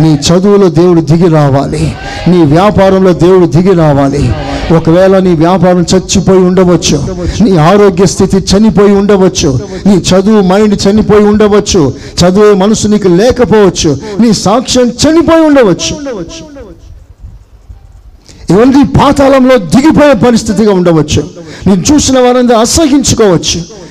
నీ చదువులో దేవుడు దిగి రావాలి. నీ వ్యాపారంలో దేవుడు దిగి రావాలి. ఒకవేళ నీ వ్యాపారం చచ్చిపోయి ఉండవచ్చు నీ ఆరోగ్య స్థితి చనిపోయి ఉండవచ్చు నీ చదువు మైండ్ చనిపోయి ఉండవచ్చు చదువు మనసు నీకు లేకపోవచ్చు నీ సాక్ష్యం చనిపోయి ఉండవచ్చు. ఇవన్నీ పాతాళంలో దిగిపోయే పరిస్థితిగా ఉండవచ్చు. నేను చూసిన వారందరూ అసహించుకోవచ్చు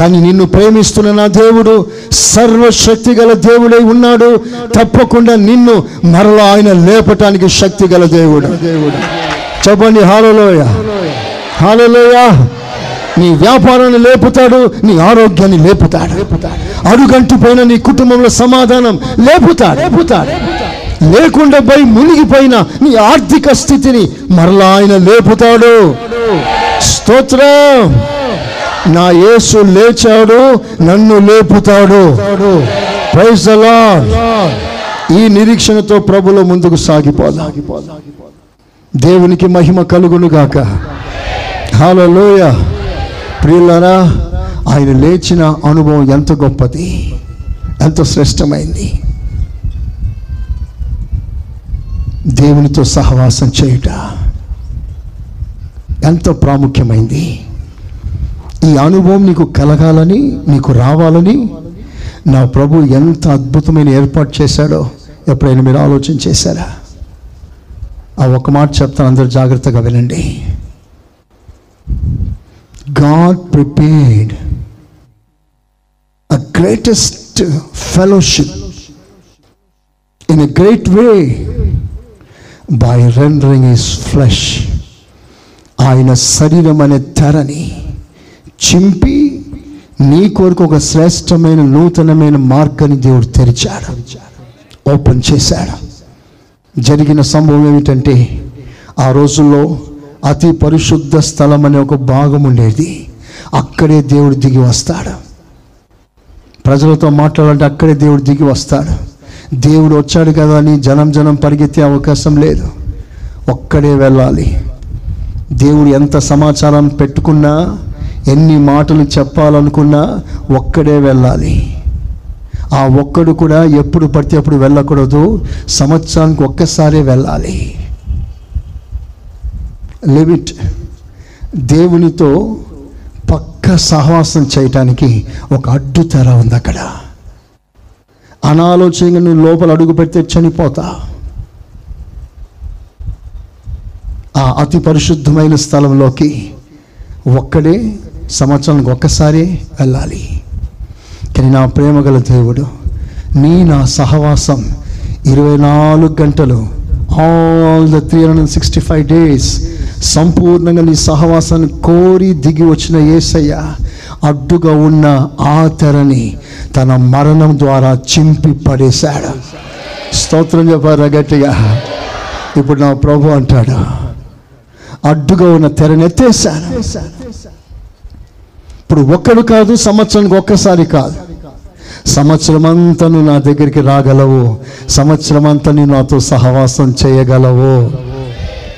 కానీ నిన్ను ప్రేమిస్తున్న నా దేవుడు సర్వశక్తి గల దేవుడై ఉన్నాడు. తప్పకుండా నిన్ను మరలా ఆయన లేపటానికి శక్తి గల దేవుడు. చెప్పండి హాలలోయ హాలలోయ నీ వ్యాపారాన్ని లేపుతాడు నీ ఆరోగ్యాన్ని లేపుతాడు. అడుగంటిపోయిన నీ కుటుంబంలో సమాధానం లేపుతాడు లేపుతాడు. లేకుండా పోయి మునిగిపోయిన నీ ఆర్థిక స్థితిని మరలా ఆయన లేపుతాడు. స్తోత్రం. నా యేసు లేచాడు నన్ను లేపుతాడు. Praise ఈ నిరీక్షణతో ప్రభులో ముందుకు సాగిపోదా. దేవునికి మహిమ కలుగును గాక. హల్లెలూయా ప్రియులరా ఆయన లేచిన అనుభవం ఎంత గొప్పది ఎంత శ్రేష్టమైంది. దేవునితో సహవాసం చేయుట ఎంత ప్రాముఖ్యమైంది. ఈ అనుభవం నీకు కలగాలని నీకు రావాలని నా ప్రభు ఎంత అద్భుతమైన ఏర్పాటు చేశాడో ఎప్పుడైనా మీరు ఆలోచన చేశారా? ఆ ఒక మాట చెప్తాను అందరూ జాగ్రత్తగా వినండి. God prepared a greatest fellowship in a great way by rendering his flesh ఆయన శరీరం అనే తెరని చింపి నీ కొరకు ఒక శ్రేష్టమైన నూతనమైన మార్గాన్ని దేవుడు తెరిచాడు. ఓపెన్ చేశాడు. జరిగిన సంభవం ఏమిటంటే ఆ రోజుల్లో అతి పరిశుద్ధ స్థలం అనే ఒక భాగం ఉండేది. అక్కడే దేవుడు దిగి వస్తాడు. ప్రజలతో మాట్లాడాలంటే అక్కడే దేవుడు దిగి వస్తాడు. దేవుడు వచ్చాడు కదా అని జనం జనం పరిగెత్తే అవకాశం లేదు. ఒక్కడే వెళ్ళాలి. దేవుడు ఎంత సమాచారం పెట్టుకున్నా ఎన్ని మాటలు చెప్పాలనుకున్నా ఒక్కడే వెళ్ళాలి. ఆ ఒక్కడు కూడా ఎప్పుడు పడితే అప్పుడు వెళ్ళకూడదు. సంవత్సరానికి ఒక్కసారే వెళ్ళాలి. లిమిట్ దేవునితో పక్క సహవాసం చేయటానికి ఒక అడ్డు తెర ఉంది అక్కడ. అనాలోచనగా నువ్వు లోపల అడుగు పెడితే చనిపోతా. ఆ అతి పరిశుద్ధమైన స్థలంలోకి ఒక్కడే సంవత్సరానికి ఒక్కసారి వెళ్ళాలి. కానీ నా ప్రేమ గల దేవుడు నీ నా సహవాసం ఇరవై నాలుగు గంటలు all the three hundred sixty five days సంపూర్ణంగా నీ సహవాసాన్ని కోరి దిగి వచ్చిన ఏసయ్య అడ్డుగా ఉన్న ఆ తెరని తన మరణం ద్వారా చింపి పడేశాడు. స్తోత్రం చెప్పారు గట్టిగా? ఇప్పుడు నా ప్రభు అంటాడు అడ్డుగా ఉన్న తెరని ఎత్తేసాను ఇప్పుడు ఒక్కడు కాదు సంవత్సరానికి ఒక్కసారి కాదు. సంవత్సరం అంతా నువ్వు నా దగ్గరికి రాగలవు. సంవత్సరం అంతా నాతో సహవాసం చేయగలవు.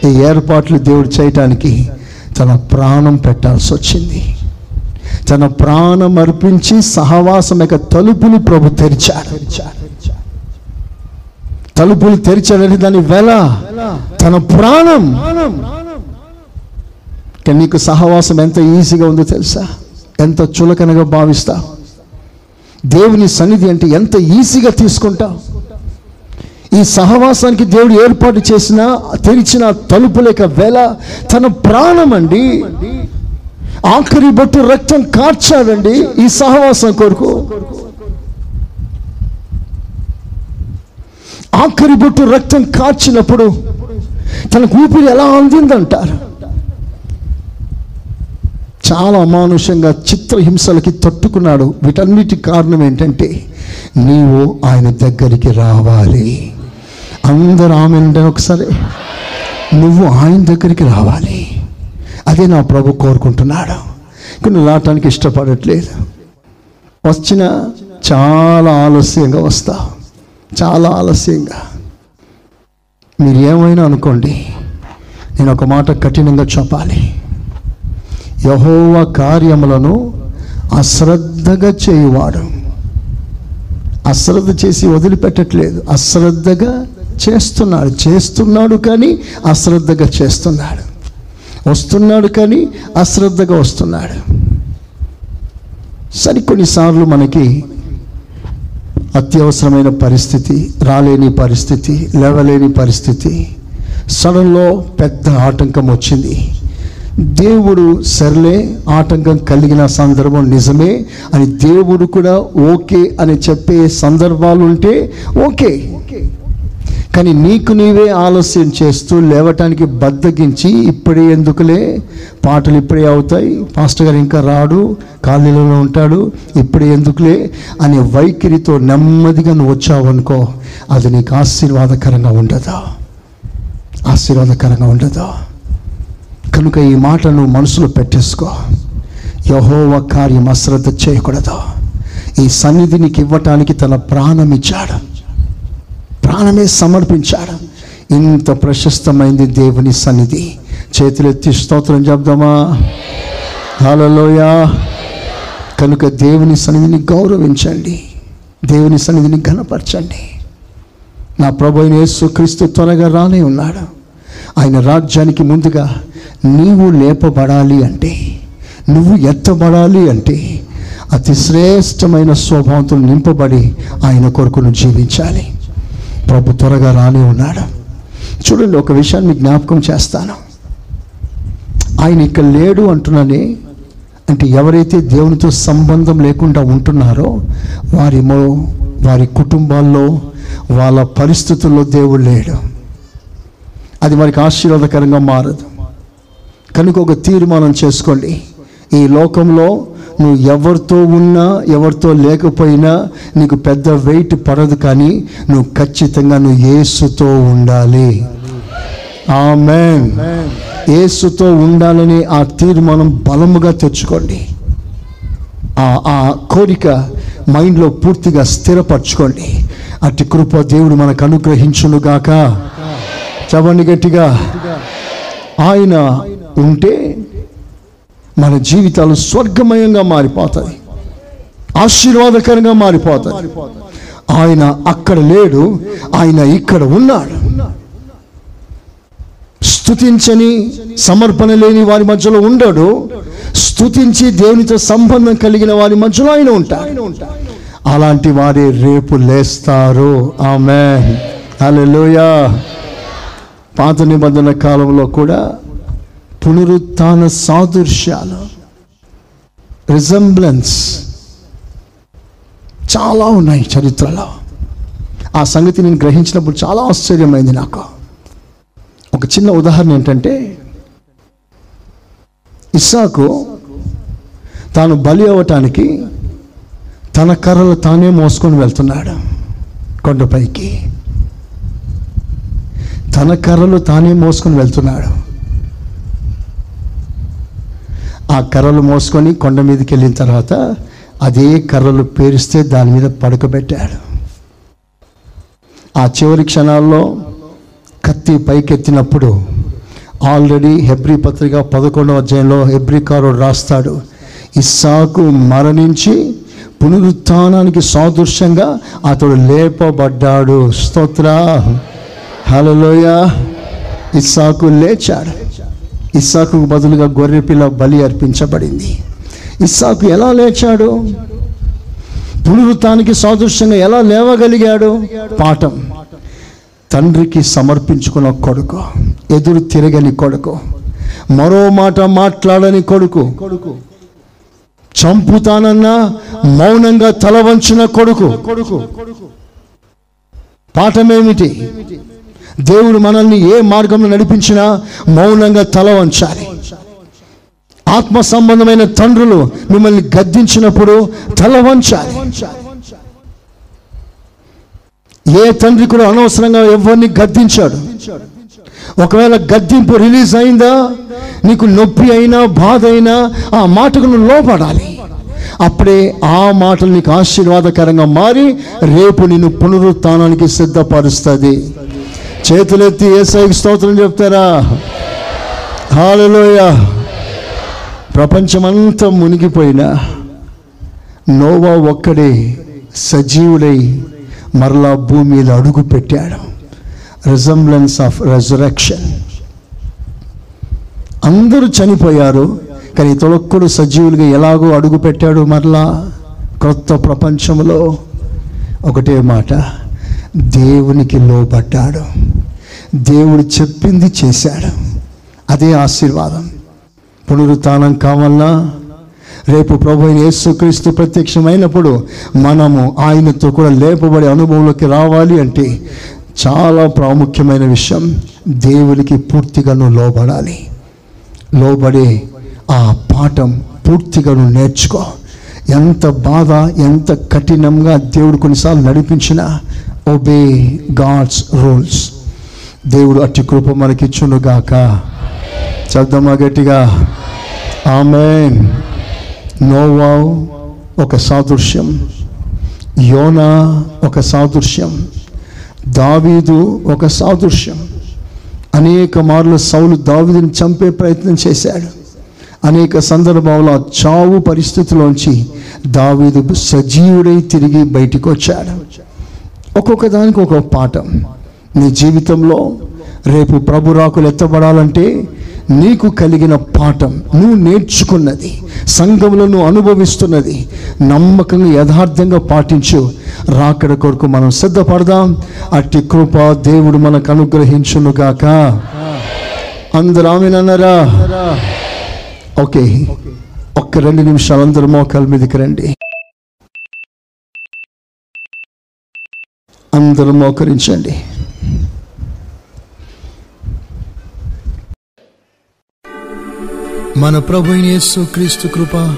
ఈ ఏర్పాట్లు దేవుడు చేయటానికి తన ప్రాణం పెట్టాల్సి వచ్చింది. తన ప్రాణం అర్పించి సహవాసం యొక్క తలుపులు ప్రభు తెరిచారు తలుపులు తెరిచాడని దాని వెల తన ప్రాణం. కానీ నీకు సహవాసం ఎంత ఈజీగా ఉందో తెలుసా? ఎంత చులకనగా భావిస్తా? దేవుని సన్నిధి అంటే ఎంత ఈజీగా తీసుకుంటా? ఈ సహవాసానికి దేవుడు ఏర్పాటు చేసిన తెరిచిన తలుపు లేక వేళ తన ప్రాణం అండి. ఆఖరి బొట్టు రక్తం కార్చాడండి ఈ సహవాసం కొరకు. ఆఖరి బొట్టు రక్తం కార్చినప్పుడు తనకు ఊపిరి ఎలా అందిందంటారు? చాలా అమానుషంగా చిత్రహింసలకి తట్టుకున్నాడు. వీటన్నిటి కారణం ఏంటంటే నీవు ఆయన దగ్గరికి రావాలి. అందరూ ఆమె ఒకసారి. నువ్వు ఆయన దగ్గరికి రావాలి. అదే నా ప్రభు కోరుకుంటున్నాడు. కొన్ని రావటానికి ఇష్టపడట్లేదు. వచ్చిన చాలా ఆలస్యంగా వస్తా. చాలా ఆలస్యంగా. మీరు ఏమైనా అనుకోండి నేను ఒక మాట కఠినంగా చెప్పాలి. యహోవ కార్యములను అశ్రద్ధగా చేయువాడు. అశ్రద్ధ చేసి వదిలిపెట్టట్లేదు. అశ్రద్ధగా చేస్తున్నాడు. చేస్తున్నాడు కానీ అశ్రద్ధగా చేస్తున్నాడు. వస్తున్నాడు కానీ అశ్రద్ధగా వస్తున్నాడు. సరికొన్నిసార్లు మనకి అత్యవసరమైన పరిస్థితి రాలేని పరిస్థితి లేవలేని పరిస్థితి సడన్లో పెద్ద ఆటంకం వచ్చింది. దేవుడు సర్లే ఆటంకం కలిగిన సందర్భం నిజమే అని దేవుడు కూడా ఓకే అని చెప్పే సందర్భాలు ఉంటే ఓకే. కానీ నీకు నీవే ఆలస్యం చేస్తూ లేవటానికి బద్దగించి ఇప్పుడే ఎందుకులే? పాటలు ఇప్పుడే అవుతాయి పాస్టర్ గారు ఇంకా రాడు ఖాళీలలో ఉంటాడు ఇప్పుడే ఎందుకులే? అనే వైఖరితో నెమ్మదిగా నువ్వు వచ్చావనుకో అది నీకు ఆశీర్వాదకరంగా ఉండదా? ఆశీర్వాదకరంగా ఉండదా? కనుక ఈ మాటను మనసులో పెట్టేసుకో. యహోవ కార్యం అశ్రద్ధ చేయకూడదు. ఈ సన్నిధి నీకు ఇవ్వటానికి తన ప్రాణం ఇచ్చాడు. ప్రాణమే సమర్పించాడు. ఇంత ప్రశస్తమైంది దేవుని సన్నిధి. చేతులెత్తి స్తోత్రం చెప్దామా? హలోయా కనుక దేవుని సన్నిధిని గౌరవించండి. దేవుని సన్నిధిని ఘనపరచండి. నా ప్రభు యేసు క్రీస్తు త్వరగా రానే ఉన్నాడు. ఆయన రాజ్యానికి ముందుగా నీవు లేపబడాలి అంటే నువ్వు ఎత్తబడాలి అంటే అతి శ్రేష్టమైన స్వభావంతో నింపబడి ఆయన కొరకును జీవించాలి. ప్రభు త్వరగా రానే ఉన్నాడు. చూడండి ఒక విషయాన్ని జ్ఞాపకం చేస్తాను. ఆయన ఇక్కడ లేడు అంటున్నానే అంటే ఎవరైతే దేవునితో సంబంధం లేకుండా ఉంటున్నారో వారి వారి కుటుంబాల్లో వాళ్ళ పరిస్థితుల్లో దేవుడు లేడు. అది వారికి ఆశీర్వాదకరంగా మారదు. కనుక ఒక తీర్మానం చేసుకోండి. ఈ లోకంలో నువ్వు ఎవరితో ఉన్నా ఎవరితో లేకపోయినా నీకు పెద్ద వెయిట్ పడదు కానీ నువ్వు ఖచ్చితంగా నువ్వు యేసుతో ఉండాలి. ఆమెన్. యేసుతో ఉండాలని ఆ తీర్మానం బలముగా తెచ్చుకోండి. ఆ ఆ కోరిక మైండ్లో పూర్తిగా స్థిరపరచుకోండి. అట్టి కృప దేవుడు మనకు అనుగ్రహించునుగాక. చవండి గట్టిగా. ఆయన ఉంటే మన జీవితాలు స్వర్గమయంగా మారిపోతాయి. ఆశీర్వాదకరంగా మారిపోతాయి. ఆయన అక్కడ లేడు ఆయన ఇక్కడ ఉన్నాడు. స్థుతించని సమర్పణ లేని వారి మధ్యలో ఉండడు. స్తుతించి దేవునితో సంబంధం కలిగిన వారి మధ్యలో ఆయన ఉంటాడు. అలాంటి వారే రేపు లేస్తారు. ఆమె హల్లెలూయా. పాత నిబంధన కాలంలో కూడా పునరుత్న సాదృశ్యాలు రిజంబ్లెన్స్ చాలా ఉన్నాయి చరిత్రలో. ఆ సంగతి నేను గ్రహించినప్పుడు చాలా ఆశ్చర్యమైంది నాకు. ఒక చిన్న ఉదాహరణ ఏంటంటే ఇస్సాకు తాను బలి అవ్వటానికి తన కర్రలు తానే మోసుకొని వెళ్తున్నాడు కొండపైకి. తన కర్రలు తానే మోసుకొని వెళ్తున్నాడు. ఆ కర్రలు మోసుకొని కొండ మీదకి వెళ్ళిన తర్వాత అదే కర్రలు పేరిస్తే దాని మీద పడుకోబెట్టాడు. ఆ చివరి క్షణాల్లో కత్తి పైకెత్తినప్పుడు ఆల్రెడీ హెబ్రి పత్రిక పదకొండవ అధ్యాయంలో హెబ్రికారుడు రాస్తాడు ఇస్సాకు మరణించి పునరుత్నానికి సాదృశ్యంగా అతడు లేపబడ్డాడు. స్తోత్ర. హలోయ ఇస్సాకు లేచాడు. ఇస్సాకు బదులుగా గొర్రెపిల్ల బలి అర్పించబడింది. ఇస్సాకు ఎలా లేచాడు? పునరుత్థానికి సాదృశ్యంగా ఎలా లేవగలిగాడు? పాఠం. తండ్రికి సమర్పించుకున్న కొడుకు ఎదురు తిరగని కొడుకు మరో మాట మాట్లాడని కొడుకు చంపుతానన్నా మౌనంగా తల వంచిన కొడుకు. పాఠమేమిటి దేవుడు మనల్ని ఏ మార్గంలో నడిపించినా మౌనంగా తల వంచాలి. ఆత్మ సంబంధమైన తండ్రులు మిమ్మల్ని గద్దించినప్పుడు తల వంచాలి. ఏ తండ్రి కూడా అనవసరంగా ఎవరిని గద్దించాడు? ఒకవేళ గద్దింపు రిలీజ్ అయిందా? నీకు నొప్పి అయినా బాధ అయినా ఆ మాటకు నువ్వు లోపడాలి అప్పుడే ఆ మాటలు నీకు ఆశీర్వాదకరంగా మారి రేపు నిన్ను పునరుత్నానికి సిద్ధపరుస్తుంది. చేతులెత్తి ఏసైకి స్తోత్రం చెప్తారా? హాలలోయ. ప్రపంచమంతా మునిగిపోయిన నోవా ఒక్కడే సజీవుడై మరలా భూమి మీద అడుగు పెట్టాడు. Resemblance of resurrection. అందరూ చనిపోయారు కానీ తొలక్కుడు సజీవులుగా ఎలాగో అడుగు పెట్టాడు మరలా? క్రొత్త ప్రపంచంలో. ఒకటే మాట. దేవునికి లోబడ్డాడు. దేవుడు చెప్పింది చేశాడు. అదే ఆశీర్వాదం. పునరుత్నం కావాలన్నా రేపు ప్రభు యేసుక్రీస్తు ప్రత్యక్షమైనప్పుడు మనము ఆయనతో కూడా లేపబడే అనుభవంలోకి రావాలి అంటే చాలా ప్రాముఖ్యమైన విషయం. దేవునికి పూర్తిగా నువ్వు లోబడాలి. లోబడే ఆ పాఠం పూర్తిగా నువ్వు నేర్చుకో. ఎంత బాధ ఎంత కఠినంగా దేవుడు కొన్నిసార్లు నడిపించినా ఒబే గాడ్స్ రూల్స్ దేవుడు అట్టి కృప మనకిచ్చునుగాక చెప్దామా గట్టిగా? ఆమెన్ నోవా ఒక సాదృశ్యం. యోనా ఒక సాదృశ్యం. దావీదు ఒక సాదృశ్యం. అనేక మార్లు సౌలు దావీదుని చంపే ప్రయత్నం చేశాడు. అనేక సందర్భాల్లో చావు పరిస్థితిలోంచి దావీదు సజీవుడై తిరిగి బయటికి వచ్చాడు ఒక్కొక్క దానికి ఒక్కొక్క పాఠం. నీ జీవితంలో రేపు ప్రభు రాకులు ఎత్తబడాలంటే నీకు కలిగిన పాఠం నువ్వు నేర్చుకున్నది సంఘంలో నువ్వు అనుభవిస్తున్నది నమ్మకంగా యథార్థంగా పాటించు. రాకడ కొరకు మనం సిద్ధపడదాం. అట్టి కృప దేవుడు మనకు అనుగ్రహించునుగాక. అందరూ ఆమెనన్నారా ఓకే. ఒక్క రెండు నిమిషాలు అందరూ మోకాల మీదకి రండి. అందరూ మోకరించండి. మన ప్రభు అయిన యేసు క్రీస్తు కృప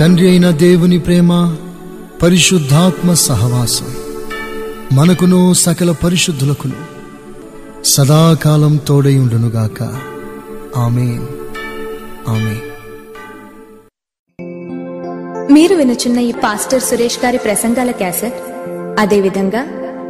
తండ్రి అయిన దేవుని ప్రేమ పరిశుద్ధాత్మ సహవాసం మనకును సకల పరిశుద్ధులకును సదాకాలం తోడై ఉండునుగాక ఆమెన్. ఆమెన్. మీరు వినుచున్న ఈ పాస్టర్ సురేష్ గారి ప్రసంగాల క్యాసెట్ అదేవిధంగా